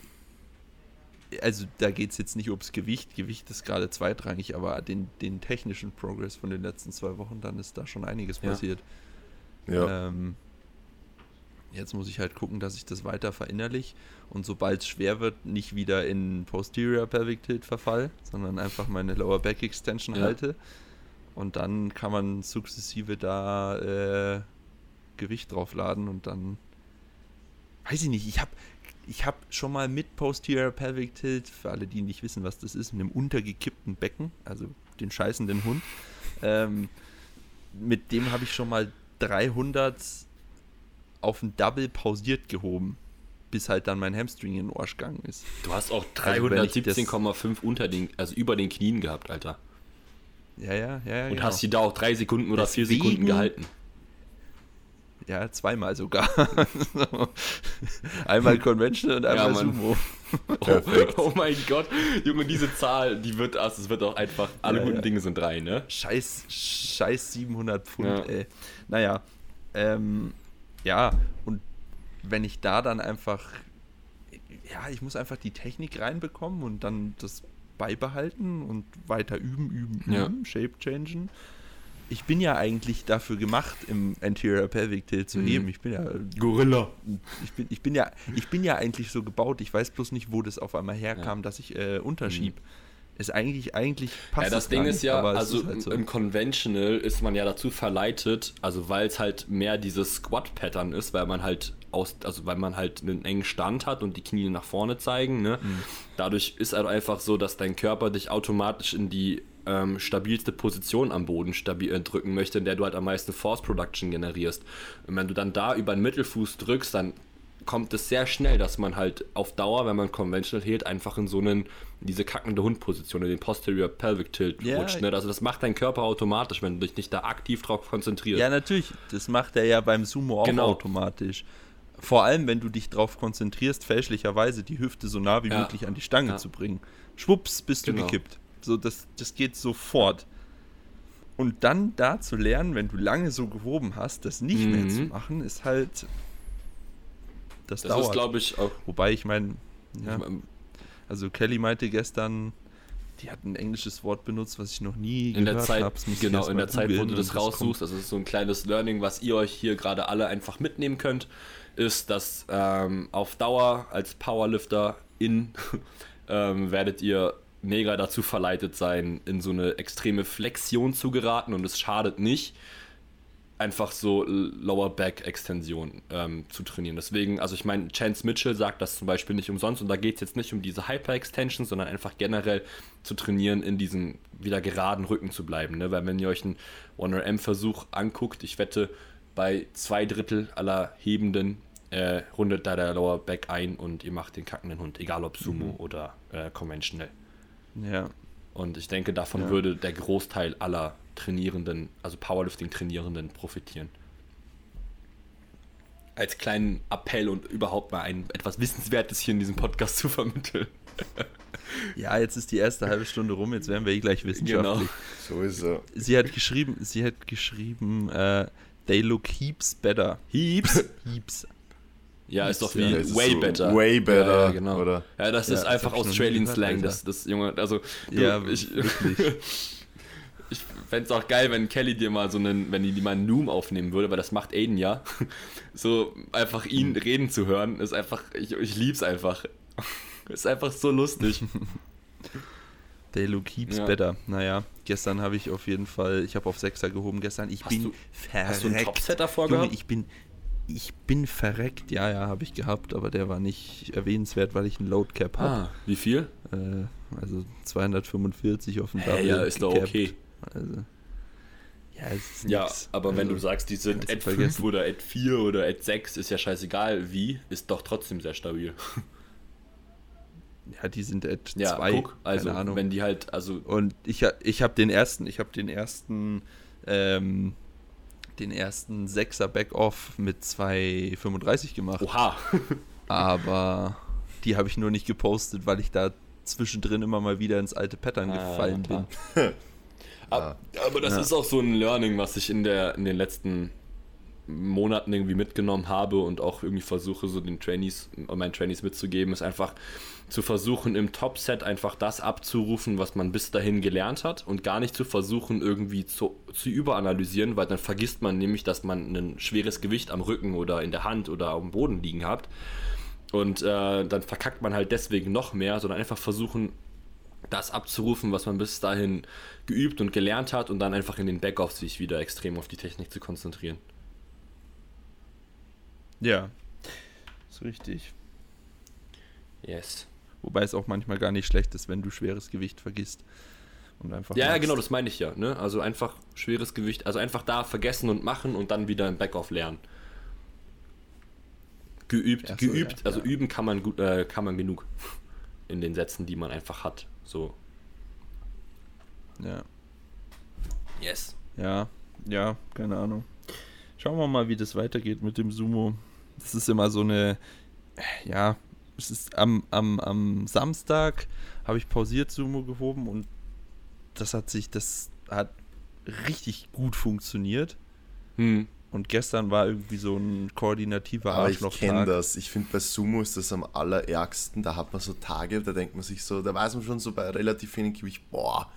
also da geht es jetzt nicht ums Gewicht, Gewicht ist gerade zweitrangig, aber den, den technischen Progress von den letzten zwei Wochen, dann ist da schon einiges Ja. passiert. Ja. Ähm, jetzt muss ich halt gucken, dass ich das weiter verinnerlich und sobald es schwer wird, nicht wieder in Posterior Pelvic Tilt verfall, sondern einfach meine Lower Back Extension Ja. halte. Und dann kann man sukzessive da äh, Gewicht draufladen und dann weiß ich nicht, ich habe ich habe schon mal mit Posterior Pelvic Tilt, für alle, die nicht wissen, was das ist, mit einem untergekippten Becken, also den scheißenden Hund, ähm, mit dem habe ich schon mal 300 auf ein Double pausiert gehoben, bis halt dann mein Hamstring in den Arsch gegangen ist. Du hast auch Also wenn ich das- 317,5 unter den, also über den Knien gehabt, Alter. Ja, ja, ja. ja Und genau. hast die da auch drei Sekunden oder vier Deswegen- Sekunden gehalten. Ja, zweimal sogar. So. einmal Conventional und einmal Mann. Sumo. Oh, oh mein Gott, Junge, diese Zahl, die wird, also es wird auch einfach, alle Ja, guten ja. Dinge sind drei, ne? Scheiß, scheiß 700 Pfund, Ja. ey. Naja, ähm, ja, und wenn ich da dann einfach, ja, ich muss einfach die Technik reinbekommen und dann das beibehalten und weiter üben, üben, üben, Ja. Shape changen. Ich bin ja eigentlich dafür gemacht, im Anterior Pelvic Tilt zu Mhm. heben. Ich bin ja Gorilla. ich bin, ich bin ja, ich bin ja eigentlich so gebaut. Ich weiß bloß nicht, wo das auf einmal herkam, Ja. dass ich äh, unterschieb. Ist eigentlich, eigentlich passt Ja, das Ding ist nicht, ja, also ist halt so. im Conventional ist man ja dazu verleitet, also weil es halt mehr dieses Squat-Pattern ist, weil man halt aus, also weil man halt einen engen Stand hat und die Knie nach vorne zeigen, ne? Mhm. Dadurch ist halt einfach so, dass dein Körper dich automatisch in die ähm, stabilste Position am Boden stabil äh, drücken möchte, in der du halt am meisten Force Production generierst. Und wenn du dann da über den Mittelfuß drückst, dann kommt es sehr schnell, dass man halt auf Dauer, wenn man conventional hält, einfach in so einen, diese kackende Hundposition, in den Posterior Pelvic Tilt Ja. rutscht. Ne? Also das macht dein Körper automatisch, wenn du dich nicht da aktiv drauf konzentrierst. ja, natürlich. Das macht er ja beim Sumo auch Genau. automatisch. Vor allem, wenn du dich darauf konzentrierst, fälschlicherweise die Hüfte so nah wie Ja. möglich an die Stange Ja. zu bringen. Schwupps, bist du Genau. gekippt. So, das, das geht sofort. Und dann da zu lernen, wenn du lange so gehoben hast, das nicht mehr Mhm. zu machen, ist halt. Das, das dauert. ist, glaube ich, auch. Wobei ich meine, ja, ähm, also Kelly meinte gestern, die hat ein englisches Wort benutzt, was ich noch nie in der gehört Zeit, habe. Das ich genau, in der Zeit, wo du das raussuchst, das ist so ein kleines Learning, was ihr euch hier gerade alle einfach mitnehmen könnt, ist, dass ähm, auf Dauer als Powerlifter in ähm, werdet ihr mega dazu verleitet sein, in so eine extreme Flexion zu geraten und es schadet nicht, einfach so Lower Back Extension ähm, zu trainieren. Deswegen, also ich meine, Chance Mitchell sagt das zum Beispiel nicht umsonst und da geht es jetzt nicht um diese Hyper Extension, sondern einfach generell zu trainieren, in diesem wieder geraden Rücken zu bleiben. Ne? Weil wenn ihr euch einen 1RM-Versuch anguckt, ich wette, bei zwei Drittel aller Hebenden äh, rundet da der Lower Back ein und ihr macht den kackenden Hund, egal ob Sumo oder äh, Conventional. Ja, Und ich denke, davon Ja. würde der Großteil aller Trainierenden, also Powerlifting-Trainierenden profitieren. Als kleinen Appell und überhaupt mal ein etwas Wissenswertes hier in diesem Podcast zu vermitteln. ja, jetzt ist die erste halbe Stunde rum, jetzt werden wir eh gleich wissenschaftlich. So ist er. Sie hat geschrieben, sie hat geschrieben, äh, they look heaps better. Heaps. Heaps. Ja, ist doch Ja, wie ist way so better. way better, Ja, ja, genau. oder? Ja, das Ja, ist das einfach nie Australian Slang, das, das Junge, also du, Ja, ich, ich fände es auch geil, wenn Kelly dir mal so einen, wenn die, mal einen Noom aufnehmen würde, weil das macht Aiden ja. So einfach ihn Mhm. reden zu hören, ist einfach, ich, ich lieb's einfach. Ist einfach so lustig. They look heaps Ja. better. Naja, gestern habe ich auf jeden Fall, ich habe auf Sechser gehoben gestern. Ich Hast bin du- verreckt. Hast du einen Topset davor Junge, ich bin, ich bin verreckt. Ja, ja, habe ich gehabt, aber der war nicht erwähnenswert, weil ich einen Load Cap habe. Ah, wie viel? Äh, also 245 auf dem Hey, ja, ist doch okay. Also, ja, es ist Ja, aber wenn Also, du sagst, die sind Ad 5 vergessen. oder Ad 4 oder Ad 6, ist ja scheißegal wie, ist doch trotzdem sehr stabil. Ja, die sind at Ja, 2, guck, also Ahnung. wenn die halt, also Und ich, ich habe den ersten, ich habe den ersten, ähm, den ersten Sechser Backoff mit 2,35 gemacht. oha. Aber die habe ich nur nicht gepostet, weil ich da zwischendrin immer mal wieder ins alte Pattern Ah, gefallen klar. bin. Aber, aber das Ja. ist auch so ein Learning, was ich in, der, in den letzten Monaten irgendwie mitgenommen habe und auch irgendwie versuche, so den Trainees, meinen Trainees mitzugeben, ist einfach zu versuchen, im Top-Set einfach das abzurufen, was man bis dahin gelernt hat und gar nicht zu versuchen, irgendwie zu, zu überanalysieren, weil dann vergisst man nämlich, dass man ein schweres Gewicht am Rücken oder in der Hand oder am Boden liegen hat. Und äh, dann verkackt man halt deswegen noch mehr, sondern einfach versuchen, das abzurufen, was man bis dahin geübt und gelernt hat und dann einfach in den Backoffs sich wieder extrem auf die Technik zu konzentrieren. Ja. Ist richtig. Yes. Wobei es auch manchmal gar nicht schlecht ist, wenn du schweres Gewicht vergisst. Und einfach Ja, ja, genau, das meine ich ja. Ne? Also einfach schweres Gewicht, also einfach da vergessen und machen und dann wieder im Backoff lernen. Geübt, so, geübt, ja, also ja. üben kann man gut, äh, kann man genug in den Sätzen, die man einfach hat. So. Ja. Yes. Ja, ja, keine Ahnung. Schauen wir mal, wie das weitergeht mit dem Sumo. Das ist immer so eine, ja, es ist am, am, am Samstag habe ich pausiert Sumo gehoben und das hat sich, das hat richtig gut funktioniert. Hm. Und gestern war irgendwie so ein koordinativer Aber ich Arschloch. kenne das. Ich finde, bei Sumo ist das am allerärgsten. Da hat man so Tage, da denkt man sich so, da weiß man schon so bei relativ wenig Gewicht, boah,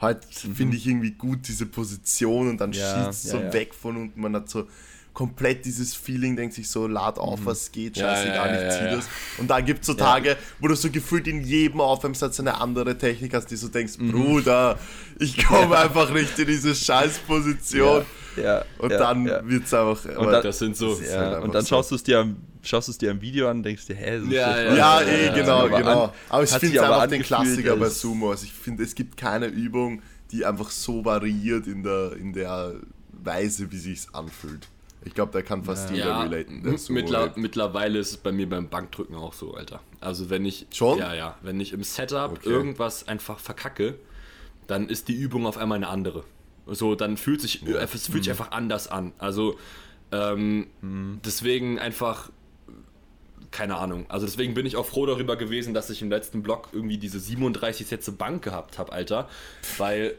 heute finde ich irgendwie gut diese Position und dann Mhm. Ja, schießt es ja, so ja. weg von unten. Man hat so komplett dieses Feeling, denkt sich so, lad auf, was geht, Mhm. Ja, scheißegal, ja, ich ja, zieh ja. das. Und dann gibt es so Tage, wo du so gefühlt in jedem Aufwärmsatz eine andere Technik hast, die so denkst, Mhm. Bruder, ich komme einfach nicht in diese Scheißposition. Ja, Und ja, dann ja. wird es einfach. aber dann- Das sind so. Das Ja, halt und dann so. schaust du es dir am, schaust du es dir am Video an und denkst dir, hä, so Ja, ja, Ja, das. eh, genau, sich aber genau. an- aber ich finde es einfach den Klassiker bei Sumo. Also ich finde, es gibt keine Übung, die einfach so variiert in der, in der Weise, wie sich anfühlt. Ich glaube, da kann fast jeder Ja, relaten. Mittler, lebt. mittlerweile ist es bei mir beim Bankdrücken auch so, Alter. Also wenn ich Schon? ja ja, wenn ich im Setup Okay. irgendwas einfach verkacke, dann ist die Übung auf einmal eine andere. So, dann fühlt sich es fühlt Mhm. sich einfach anders an. Also ähm, deswegen einfach keine Ahnung. Also deswegen bin ich auch froh darüber gewesen, dass ich im letzten Block irgendwie diese 37 Sätze Bank gehabt habe, Alter, weil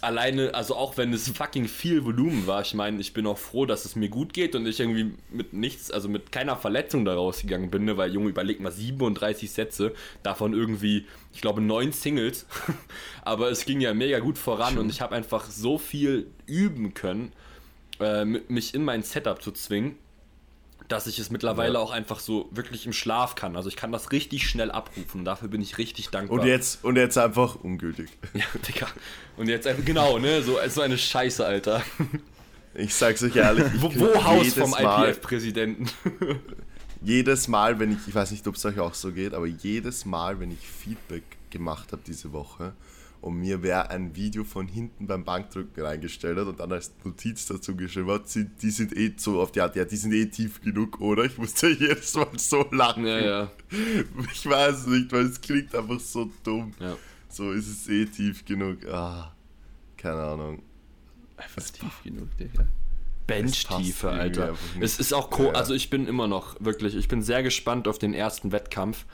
alleine, also auch wenn es fucking viel Volumen war, ich meine, ich bin auch froh, dass es mir gut geht und ich irgendwie mit nichts, also mit keiner Verletzung da rausgegangen bin, ne? weil Junge, überleg mal, 37 Sätze, davon irgendwie, ich glaube, neun Singles, aber es ging ja mega gut voran und ich habe einfach so viel üben können, äh, mich in mein Setup zu zwingen, dass ich es mittlerweile Ja. auch einfach so wirklich im Schlaf kann. Also ich kann das richtig schnell abrufen und dafür bin ich richtig dankbar. Und jetzt, und jetzt einfach ungültig. Ja, Digga. Und jetzt einfach, genau, ne? So, so eine Scheiße, Alter. Ich sag's euch ehrlich. ich Wo, wo Haus vom IPF-Präsidenten? Jedes Mal, wenn ich, ich weiß nicht, ob es euch auch so geht, aber jedes Mal, wenn ich Feedback gemacht habe diese Woche und mir wer ein Video von hinten beim Bankdrücken reingestellt hat und dann als Notiz dazu geschrieben hat, die sind eh so auf die Art, ja, die sind eh tief genug, oder? Ich musste jedes Mal so lachen. Ja, ja. Ich weiß nicht, weil es klingt einfach so dumm. ja. So ist es eh tief genug. Ah, keine Ahnung. Einfach tief genug, Digga. Benchtiefe, Alter. Es ist auch co Ja. also ich bin immer noch wirklich, ich bin sehr gespannt auf den ersten Wettkampf,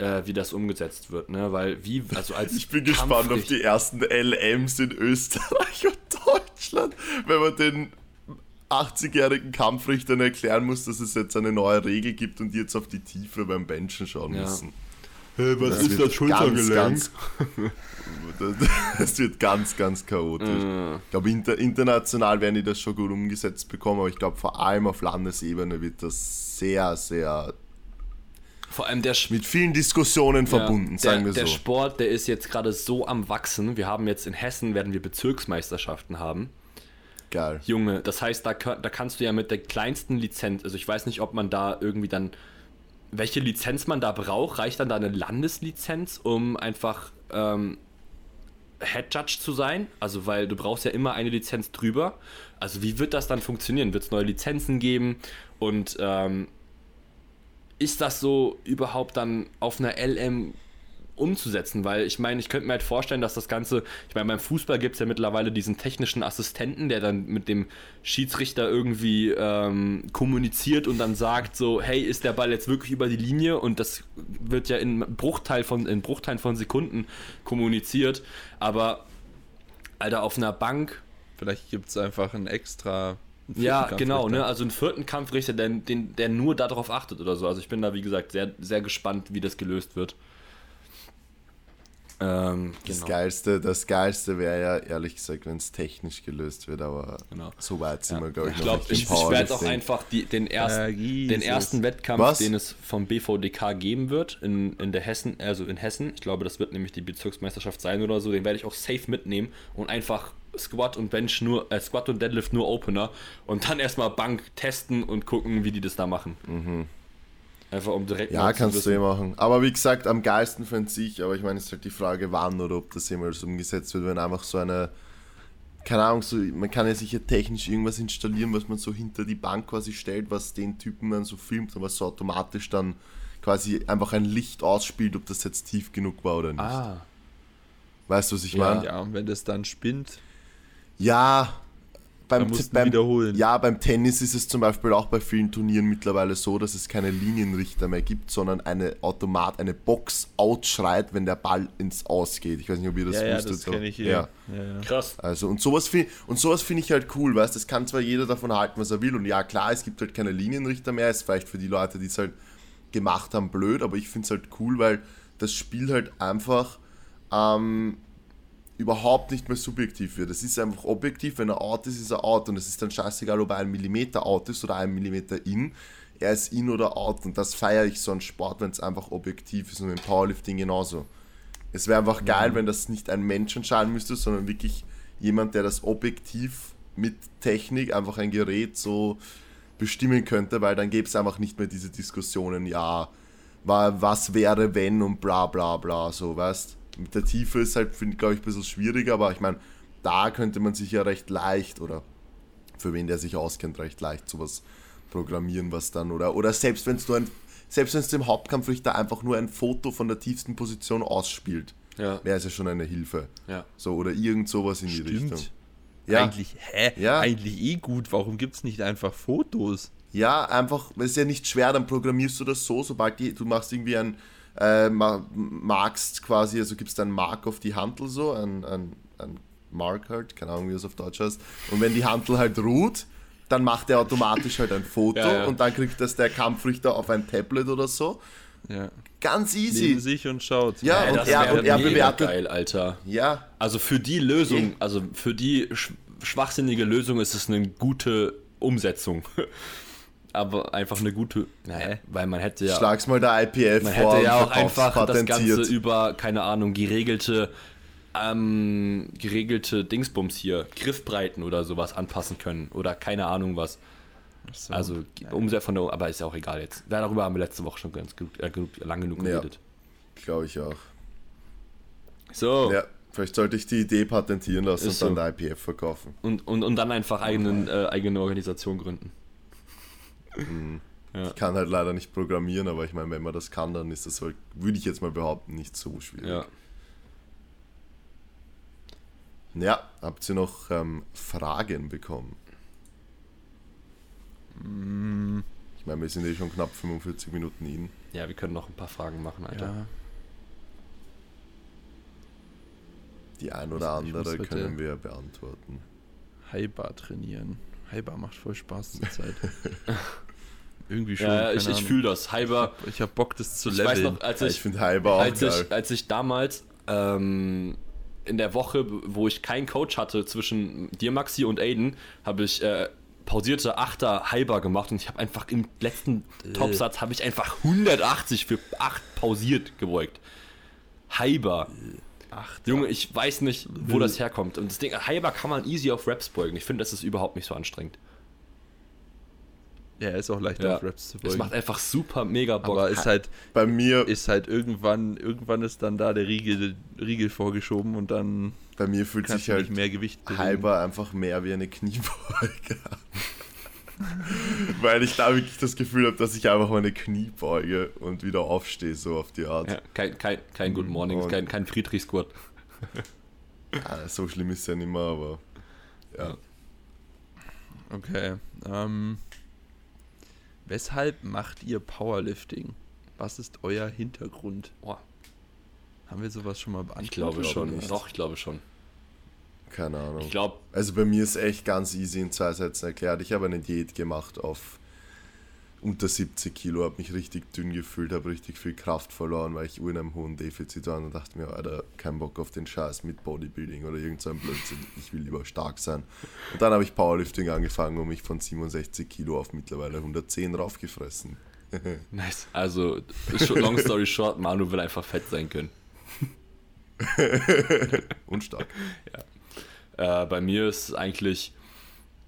äh, wie das umgesetzt wird, ne? Weil wie, also als Ich bin gespannt auf die ersten LMs in Österreich und Deutschland, wenn man den 80-jährigen Kampfrichtern erklären muss, dass es jetzt eine neue Regel gibt und die jetzt auf die Tiefe beim Benchen schauen Ja. müssen. Hä, was Das ist wird das Schultergelenk? Ganz, ganz, das wird ganz, ganz chaotisch. Äh, Ich glaube, inter, international werden die das schon gut umgesetzt bekommen, aber ich glaube, vor allem auf Landesebene wird das sehr, sehr vor allem der Sch mit vielen Diskussionen verbunden, der, sagen wir der so. Sport, der ist jetzt gerade so am wachsen. Wir haben jetzt in Hessen werden wir Bezirksmeisterschaften haben. Geil. Junge, das heißt, da, da kannst du ja mit der kleinsten Lizenz, also ich weiß nicht, ob man da irgendwie dann, welche Lizenz man da braucht, reicht dann da eine Landeslizenz, um einfach ähm, Head Judge zu sein? Also, weil du brauchst ja immer eine Lizenz drüber. Also, wie wird das dann funktionieren? Wird es neue Lizenzen geben? Und ähm, ist das so überhaupt dann auf einer LM umzusetzen, weil ich meine, ich könnte mir halt vorstellen, dass das Ganze, ich meine, beim Fußball gibt es ja mittlerweile diesen technischen Assistenten, der dann mit dem Schiedsrichter irgendwie ähm, kommuniziert und dann sagt so, hey, ist der Ball jetzt wirklich über die Linie? Und das wird ja in Bruchteil von, in Bruchteilen von Sekunden kommuniziert, aber Alter, auf einer Bank. Vielleicht gibt es einfach ein extra. Ja, vierten genau, Kampfrichter. ne? Also einen vierten Kampfrichter, der, den, der nur darauf achtet oder so. Also ich bin da, wie gesagt, sehr, sehr gespannt, wie das gelöst wird. Ähm, Das genau. Geilste, das Geilste wäre ja ehrlich gesagt, wenn es technisch gelöst wird, aber Genau. so weit sind Ja. wir, glaube ich, Ich noch glaube, nicht ich, ich werde auch einfach die, den, ersten, Äh, den ersten Wettkampf, Was? den es vom BVDK geben wird, in, in der Hessen, also in Hessen, ich glaube, das wird nämlich die Bezirksmeisterschaft sein oder so, den werde ich auch safe mitnehmen und einfach Squat und Bench nur, äh, Squat und Deadlift nur Opener und dann erstmal Bank testen und gucken, wie die das da machen. Einfach um direkt Mhm. Ja, kannst du eh machen. Aber wie gesagt, am geilsten fände ich, aber ich meine, es ist halt die Frage, wann oder ob das jemals umgesetzt wird, wenn einfach so eine, keine Ahnung, so, man kann ja sicher technisch irgendwas installieren, was man so hinter die Bank quasi stellt, was den Typen dann so filmt und was so automatisch dann quasi einfach ein Licht ausspielt, ob das jetzt tief genug war oder nicht. Ah, Weißt du, was ich Ja. meine? Ja, und wenn das dann spinnt, Ja, beim, beim, wiederholen. ja, beim Tennis ist es zum Beispiel auch bei vielen Turnieren mittlerweile so, dass es keine Linienrichter mehr gibt, sondern eine Automat, eine Box outschreit, wenn der Ball ins Aus geht. Ich weiß nicht, ob ihr das ja, ja, wusstet. das so. kenne ich hier. Ja. Ja, ja. krass. Also und sowas finde und sowas finde ich halt cool, weißt, das kann zwar jeder davon halten, was er will und ja klar, es gibt halt keine Linienrichter mehr, ist vielleicht für die Leute, die es halt gemacht haben, blöd, aber ich finde es halt cool, weil das Spiel halt einfach ähm, überhaupt nicht mehr subjektiv wird. Es ist einfach objektiv, wenn er out ist, ist er out und es ist dann scheißegal, ob er ein Millimeter out ist oder ein Millimeter in. Er ist in oder out und das feiere ich so an Sport, wenn es einfach objektiv ist und im Powerlifting genauso. Es wäre einfach geil, wenn das nicht ein Mensch entscheiden müsste, sondern wirklich jemand, der das objektiv mit Technik, einfach ein Gerät so bestimmen könnte, weil dann gäbe es einfach nicht mehr diese Diskussionen, ja, wa- was wäre wenn und bla bla bla, so, weißt Mit der Tiefe ist halt, glaube ich, ein bisschen schwieriger, aber ich meine, da könnte man sich ja recht leicht, oder für wen der sich auskennt, recht leicht sowas programmieren, was dann, oder, oder selbst wenn es nur ein, selbst wenn es dem Hauptkampfrichter einfach nur ein Foto von der tiefsten Position ausspielt, Ja, wäre es ja schon eine Hilfe. ja. So, oder irgend sowas in die Richtung. Stimmt. Ja, Eigentlich, hä? Ja. Eigentlich eh gut. Warum gibt es nicht einfach Fotos? ja, einfach, es ist ja nicht schwer, dann programmierst du das so, sobald die, du machst irgendwie ein, äh, ma- markst quasi, also gibst einen Mark auf die Hantel so, ein, ein, ein Mark halt, keine Ahnung, wie das auf Deutsch heißt. Und wenn die Hantel halt ruht, dann macht er automatisch halt ein Foto Ja, ja. und dann kriegt das der Kampfrichter auf ein Tablet oder so. Ja. Ganz Neben easy. sich und schaut. Ja, Ey, und er, und er bewertet. geil, Alter. Ja, Also für die Lösung, also für die sch schwachsinnige Lösung ist es eine gute Umsetzung. Aber einfach eine gute, naja, weil man hätte ja, schlag's mal der IPF man hätte ja auch einfach das. Ganze über, keine Ahnung, geregelte, ähm, geregelte Dingsbums hier, Griffbreiten oder sowas anpassen können oder keine Ahnung was. So. Also Umsetzung von der, aber ist ja auch egal jetzt. Darüber haben wir letzte Woche schon ganz gut, äh, genug, lang genug Ja. geredet. Glaube ich auch. So. Ja, vielleicht sollte ich die Idee patentieren lassen Ist und so. dann der IPF verkaufen. Und, und, und dann einfach eigenen, äh, eigene Organisation gründen. Ich kann halt leider nicht programmieren, aber ich meine, wenn man das kann, dann ist das halt, würde ich jetzt mal behaupten, nicht so schwierig. Ja. Ja, habt ihr noch ähm, Fragen bekommen? Mm. Ich meine, wir sind eh schon knapp 45 Minuten in. Ja, wir können noch ein paar Fragen machen, Alter. ja. Die ein oder andere können wir beantworten. Highbar trainieren. Highbar macht voll Spaß zur Zeit. Irgendwie schon. Ja, ich, ich fühle das. Halber, Ich hab Bock, das zu ich leveln. weiß noch, als Ja, ich ich, finde Hyper auch als geil. ich, als ich damals ähm, in der Woche, wo ich keinen Coach hatte zwischen dir, Maxi und Aiden, habe ich äh, pausierte Achter Halber gemacht und ich habe einfach im letzten Topsatz habe ich einfach 180 für 8 pausiert gebeugt. Halber. Ach, Junge, ich weiß nicht, wo das herkommt. Und das Ding, Halber kann man easy auf Raps beugen. Ich finde, das ist überhaupt nicht so anstrengend. ja, ist auch leichter Ja. auf Raps zu Es beugen. macht einfach super mega Bock. Aber ist halt, Bei mir, ist halt irgendwann, irgendwann ist dann da der Riegel, Riegel vorgeschoben und dann bei mir fühlt sich halt mehr Gewicht halber einfach mehr wie eine Kniebeuge. Weil ich da wirklich das Gefühl habe, dass ich einfach meine Knie beuge und wieder aufstehe, so auf die Art. ja, kein, kein, kein Good Morning, Und- kein, kein Friedrich-Squad. Ah, so schlimm ist es ja nicht mehr, aber ja. Okay. Ähm, weshalb macht ihr Powerlifting? Was ist euer Hintergrund? Boah, Haben wir sowas schon mal beantwortet? ich glaube schon. Doch, ich glaube schon. Keine Ahnung. Ich glaube, Also bei mir ist echt ganz easy in zwei Sätzen erklärt. Ich habe eine Diät gemacht auf unter 70 Kilo, habe mich richtig dünn gefühlt, habe richtig viel Kraft verloren, weil ich in einem hohen Defizit war und dachte mir, Alter, kein Bock auf den Scheiß mit Bodybuilding oder irgend so ein Blödsinn. Ich will lieber stark sein. Und dann habe ich Powerlifting angefangen und mich von 67 Kilo auf mittlerweile 110 raufgefressen. nice. Also, long story short, Manu will einfach fett sein können. Und stark. Äh, bei mir ist es eigentlich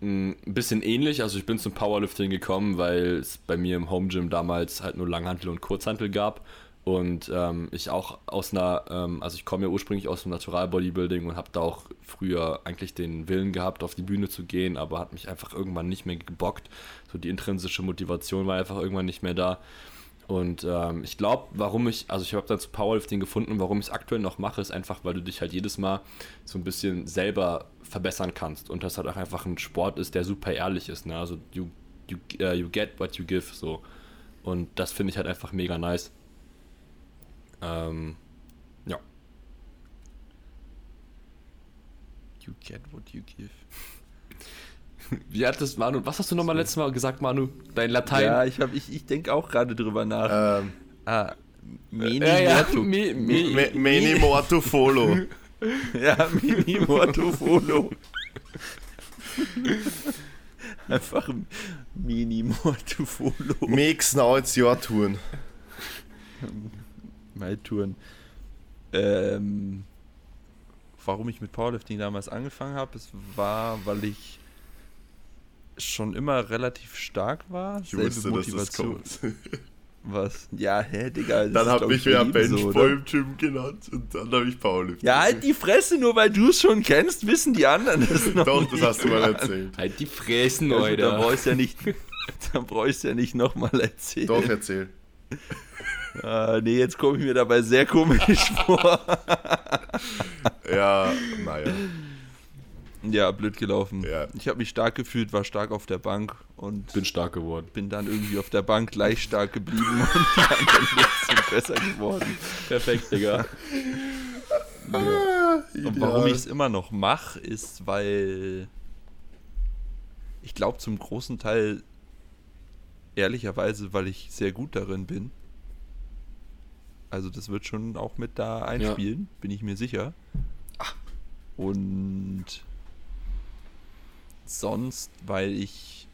mh, ein bisschen ähnlich. Also ich bin zum Powerlifting gekommen, weil es bei mir im Home Gym damals halt nur Langhantel und Kurzhantel gab. Und ähm, ich auch aus einer, ähm, also ich komme ja ursprünglich aus dem Natural Bodybuilding und habe da auch früher eigentlich den Willen gehabt, auf die Bühne zu gehen, aber hat mich einfach irgendwann nicht mehr gebockt. So die intrinsische Motivation war einfach irgendwann nicht mehr da. Und ähm, ich glaube, warum ich, also ich habe dann zu Powerlifting gefunden, warum ich es aktuell noch mache, ist einfach, weil du dich halt jedes Mal so ein bisschen selber verbessern kannst und das halt auch einfach ein Sport ist, der super ehrlich ist. Ne? Also you, you, uh, you get what you give so. Und das finde ich halt einfach mega nice. Ähm, ja. You get what you give. Wie hat das, Manu, was hast du nochmal letztes Mal gesagt, Manu? Dein Latein? Ja, ich, hab- ich, ich denke auch gerade drüber nach. Ähm, ah, Meni ja, ja, Morto. me, me, me, meni morto follow. Ja, Mini Morto Folo. Einfach Mini Morto Folo. Makes now it's your turn. Touren. Ähm, warum ich mit Powerlifting damals angefangen habe, es war, weil ich schon immer relativ stark war. Ich wusste, dass das kommt. Was? Ja, hä, Digga. das Dann mich ich, jedem Bench so, im Gym genannt und dann habe ich Powerlifting. Ja, halt die Fresse, nur weil du es schon kennst, wissen die anderen das noch Doch, das nicht. hast du mal erzählt. Halt die Fräsen, Also, da Alter. brauchst du ja nicht, da brauchst du ja nicht nochmal erzählen. Doch, erzähl. Ah, nee, jetzt komme ich mir dabei sehr komisch vor. Ja, naja. Ja, blöd gelaufen. Ja. Ich habe mich stark gefühlt, war stark auf der Bank und Bin stark geworden. bin dann irgendwie auf der Bank gleich stark geblieben und die anderen sind besser geworden. Perfekt, Digga. Und warum ich es immer noch mache, ist, weil ich glaube zum großen Teil ehrlicherweise, weil ich sehr gut darin bin. Also das wird schon auch mit da einspielen, bin ich mir sicher. Und sonst, weil ich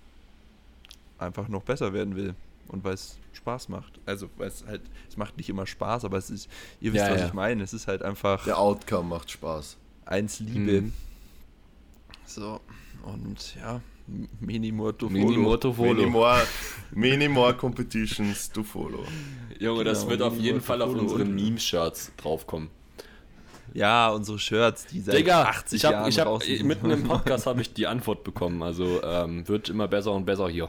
einfach noch besser werden will und weil es Spaß macht. Also, weil es halt, es macht nicht immer Spaß, aber es ist, ihr wisst, Ja, was ja. ich meine. Es ist halt einfach Der Outcome macht Spaß. eins Liebe. Mhm. So, und ja, M- Minimorto Mini Folo. Moto Many Volo. more, many more competitions to follow. Junge, das Genau, wird auf Mini jeden Fall auf unseren Meme-Shirts draufkommen. Ja, unsere Shirts, die seit Digga, 80 ich hab, Jahren ich hab, sind. mitten im Podcast habe ich die Antwort bekommen. Also ähm, wird immer besser und besser hier.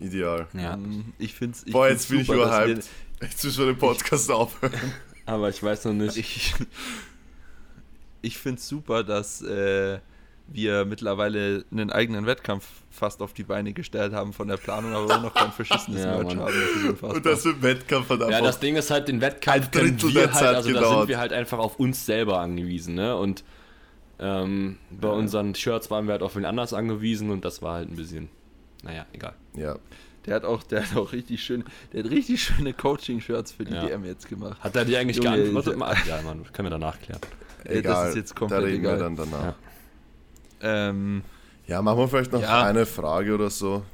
Ideal. Ja. Mm, Ich find's, ich Boah, find's jetzt bin ich überhyped. Jetzt müssen wir den Podcast aufhören. Aber ich weiß noch nicht. ich ich find's super, dass äh, wir mittlerweile einen eigenen Wettkampf fast auf die Beine gestellt haben von der Planung, aber immer noch kein verschissenes Ja, Merch Mann. haben. Das. Und das im Wettkampf hat Ja, das Ding ist halt, den Wettkampf ein können Drittel wir der halt, Zeit also da gedauert. sind wir halt einfach auf uns selber angewiesen, ne? Und ähm, bei unseren Shirts waren wir halt auf wen anders angewiesen und das war halt ein bisschen, naja, egal. Ja. Der hat auch, der hat auch richtig schön, der hat richtig schöne Coaching-Shirts für die Ja. DM jetzt gemacht. Hat er dir eigentlich Junge, geantwortet? ja, Mann, können wir danach klären. Egal. Das ist jetzt da komplett reden egal. wir dann danach. Ja. Ja. Ähm, machen wir vielleicht noch Ja. eine Frage oder so.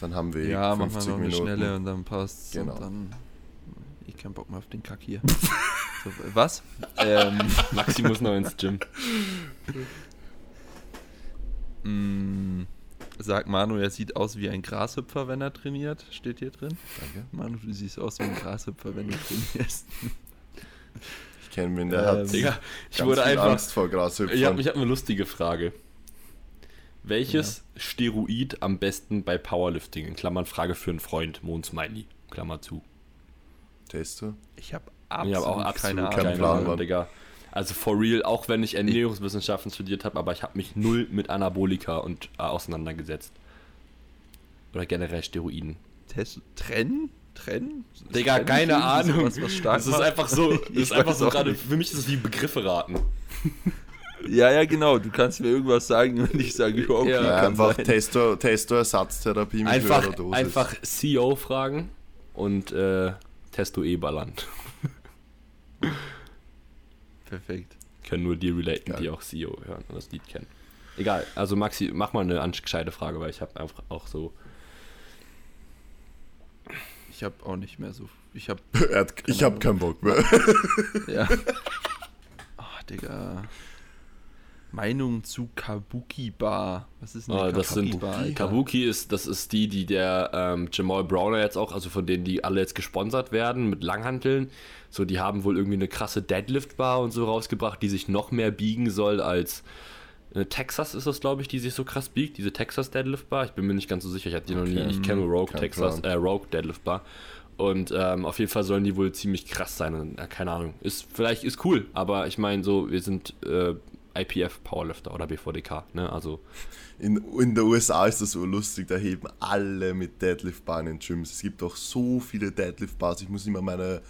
Dann haben wir ja, machen 50 wir noch eine Minuten. schnelle und dann passt's. Genau. Und dann. Ich keinen Bock mehr auf den Kack hier. so, was? ähm, Maxi muss noch ins Gym. mh, sagt Manu, er sieht aus wie ein Grashüpfer, wenn er trainiert. Steht hier drin. Danke. Manu, du siehst aus wie ein Grashüpfer, wenn du trainierst. Ich kenne ihn, der Ähm, hat Digga, ich ganz wurde viel einfach. Angst vor Grashüpfern. Ich habe ich hab eine lustige Frage. Welches Steroid am besten bei Powerlifting? In Klammern Frage für einen Freund, Mond Smiley. Klammer zu. Test du? Ich habe Ich absolut, auch absolut keine keine, Ahnung. Plan. Digga. Also for real, auch wenn ich Ernährungswissenschaften studiert habe, aber ich habe mich null mit Anabolika und äh, auseinandergesetzt. Oder generell Steroiden. Test trennen? Trennen? Digga, Trennen keine Ahnung. sowas, was stark Das ist einfach so, ist einfach so gerade, nicht. für mich ist es wie Begriffe raten. Ja, ja, genau. Du kannst mir irgendwas sagen und ich sage, ja, okay, Ja, kann einfach sein. Testo, Testo-Ersatztherapie mit Einfach, höherer Dosis. einfach CEO fragen und äh, Testo ballern. Perfekt. Können nur die relaten, Geil. die auch CEO hören und das Lied kennen. Egal, also Maxi, mach mal eine gescheite Frage, weil ich habe einfach auch so. Ich habe auch nicht mehr so. Ich habe. Ich habe keinen Bock mehr. Ja. Ach, Digga. Meinung zu Kabuki Bar. Was ist denn Oh, eine das sind Bar? Alter? Kabuki ist, das ist die, die der ähm, Jamal Browner jetzt auch, also von denen die alle jetzt gesponsert werden mit Langhanteln. So, die haben wohl irgendwie eine krasse Deadlift-Bar und so rausgebracht, die sich noch mehr biegen soll als äh, Texas ist das, glaube ich, die sich so krass biegt, diese Texas Deadlift Bar. Ich bin mir nicht ganz so sicher, ich hatte die noch nie. Okay. Ich kenne nur Rogue Kein Texas, äh, Rogue Deadlift Bar. Und ähm, auf jeden Fall sollen die wohl ziemlich krass sein. Und, äh, keine Ahnung. Ist vielleicht ist cool, aber ich meine so, wir sind äh, IPF Powerlifter oder BVDK, ne? Also In, in der USA ist das so lustig, da heben alle mit Deadlift-Bahn in Gyms. Es gibt auch so viele Deadlift-Bars. Ich muss immer meine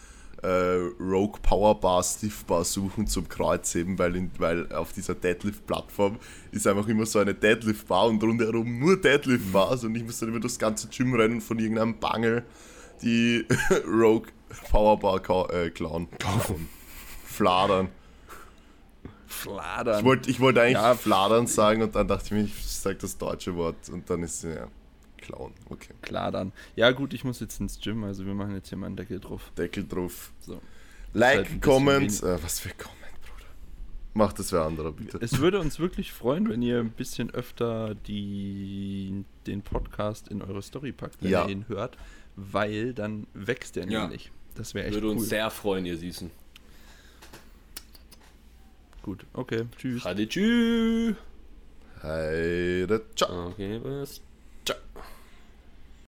äh, Rogue Power Bar Stiff Bar suchen zum Kreuzheben, weil, in, weil auf dieser Deadlift-Plattform ist einfach immer so eine Deadlift-Bar und rundherum nur Deadlift-Bars und ich muss dann immer durchs ganze Gym rennen und von irgendeinem Bangel die Rogue Power Bar äh, klauen. Kaufen. Fladern. Fladern. Ich wollte ich wollt eigentlich Ja. fladern sagen und dann dachte ich mir, ich sage das deutsche Wort und dann ist ja klauen. Okay. Fladern. Ja, gut, ich muss jetzt ins Gym, also wir machen jetzt hier mal einen Deckel drauf. Deckel drauf. So. Like, halt Comment. Äh, was für Comment, Bruder. Mach das wer anderer, bitte. Es würde uns wirklich freuen, wenn ihr ein bisschen öfter die, den Podcast in eure Story packt, wenn Ja. ihr ihn hört, weil dann wächst er Ja. nämlich. Das wäre echt würde cool. uns sehr freuen, ihr Süßen. Gut, okay. Tschüss. Hadi tschüss. Heide, ciao. Okay, was? Ciao.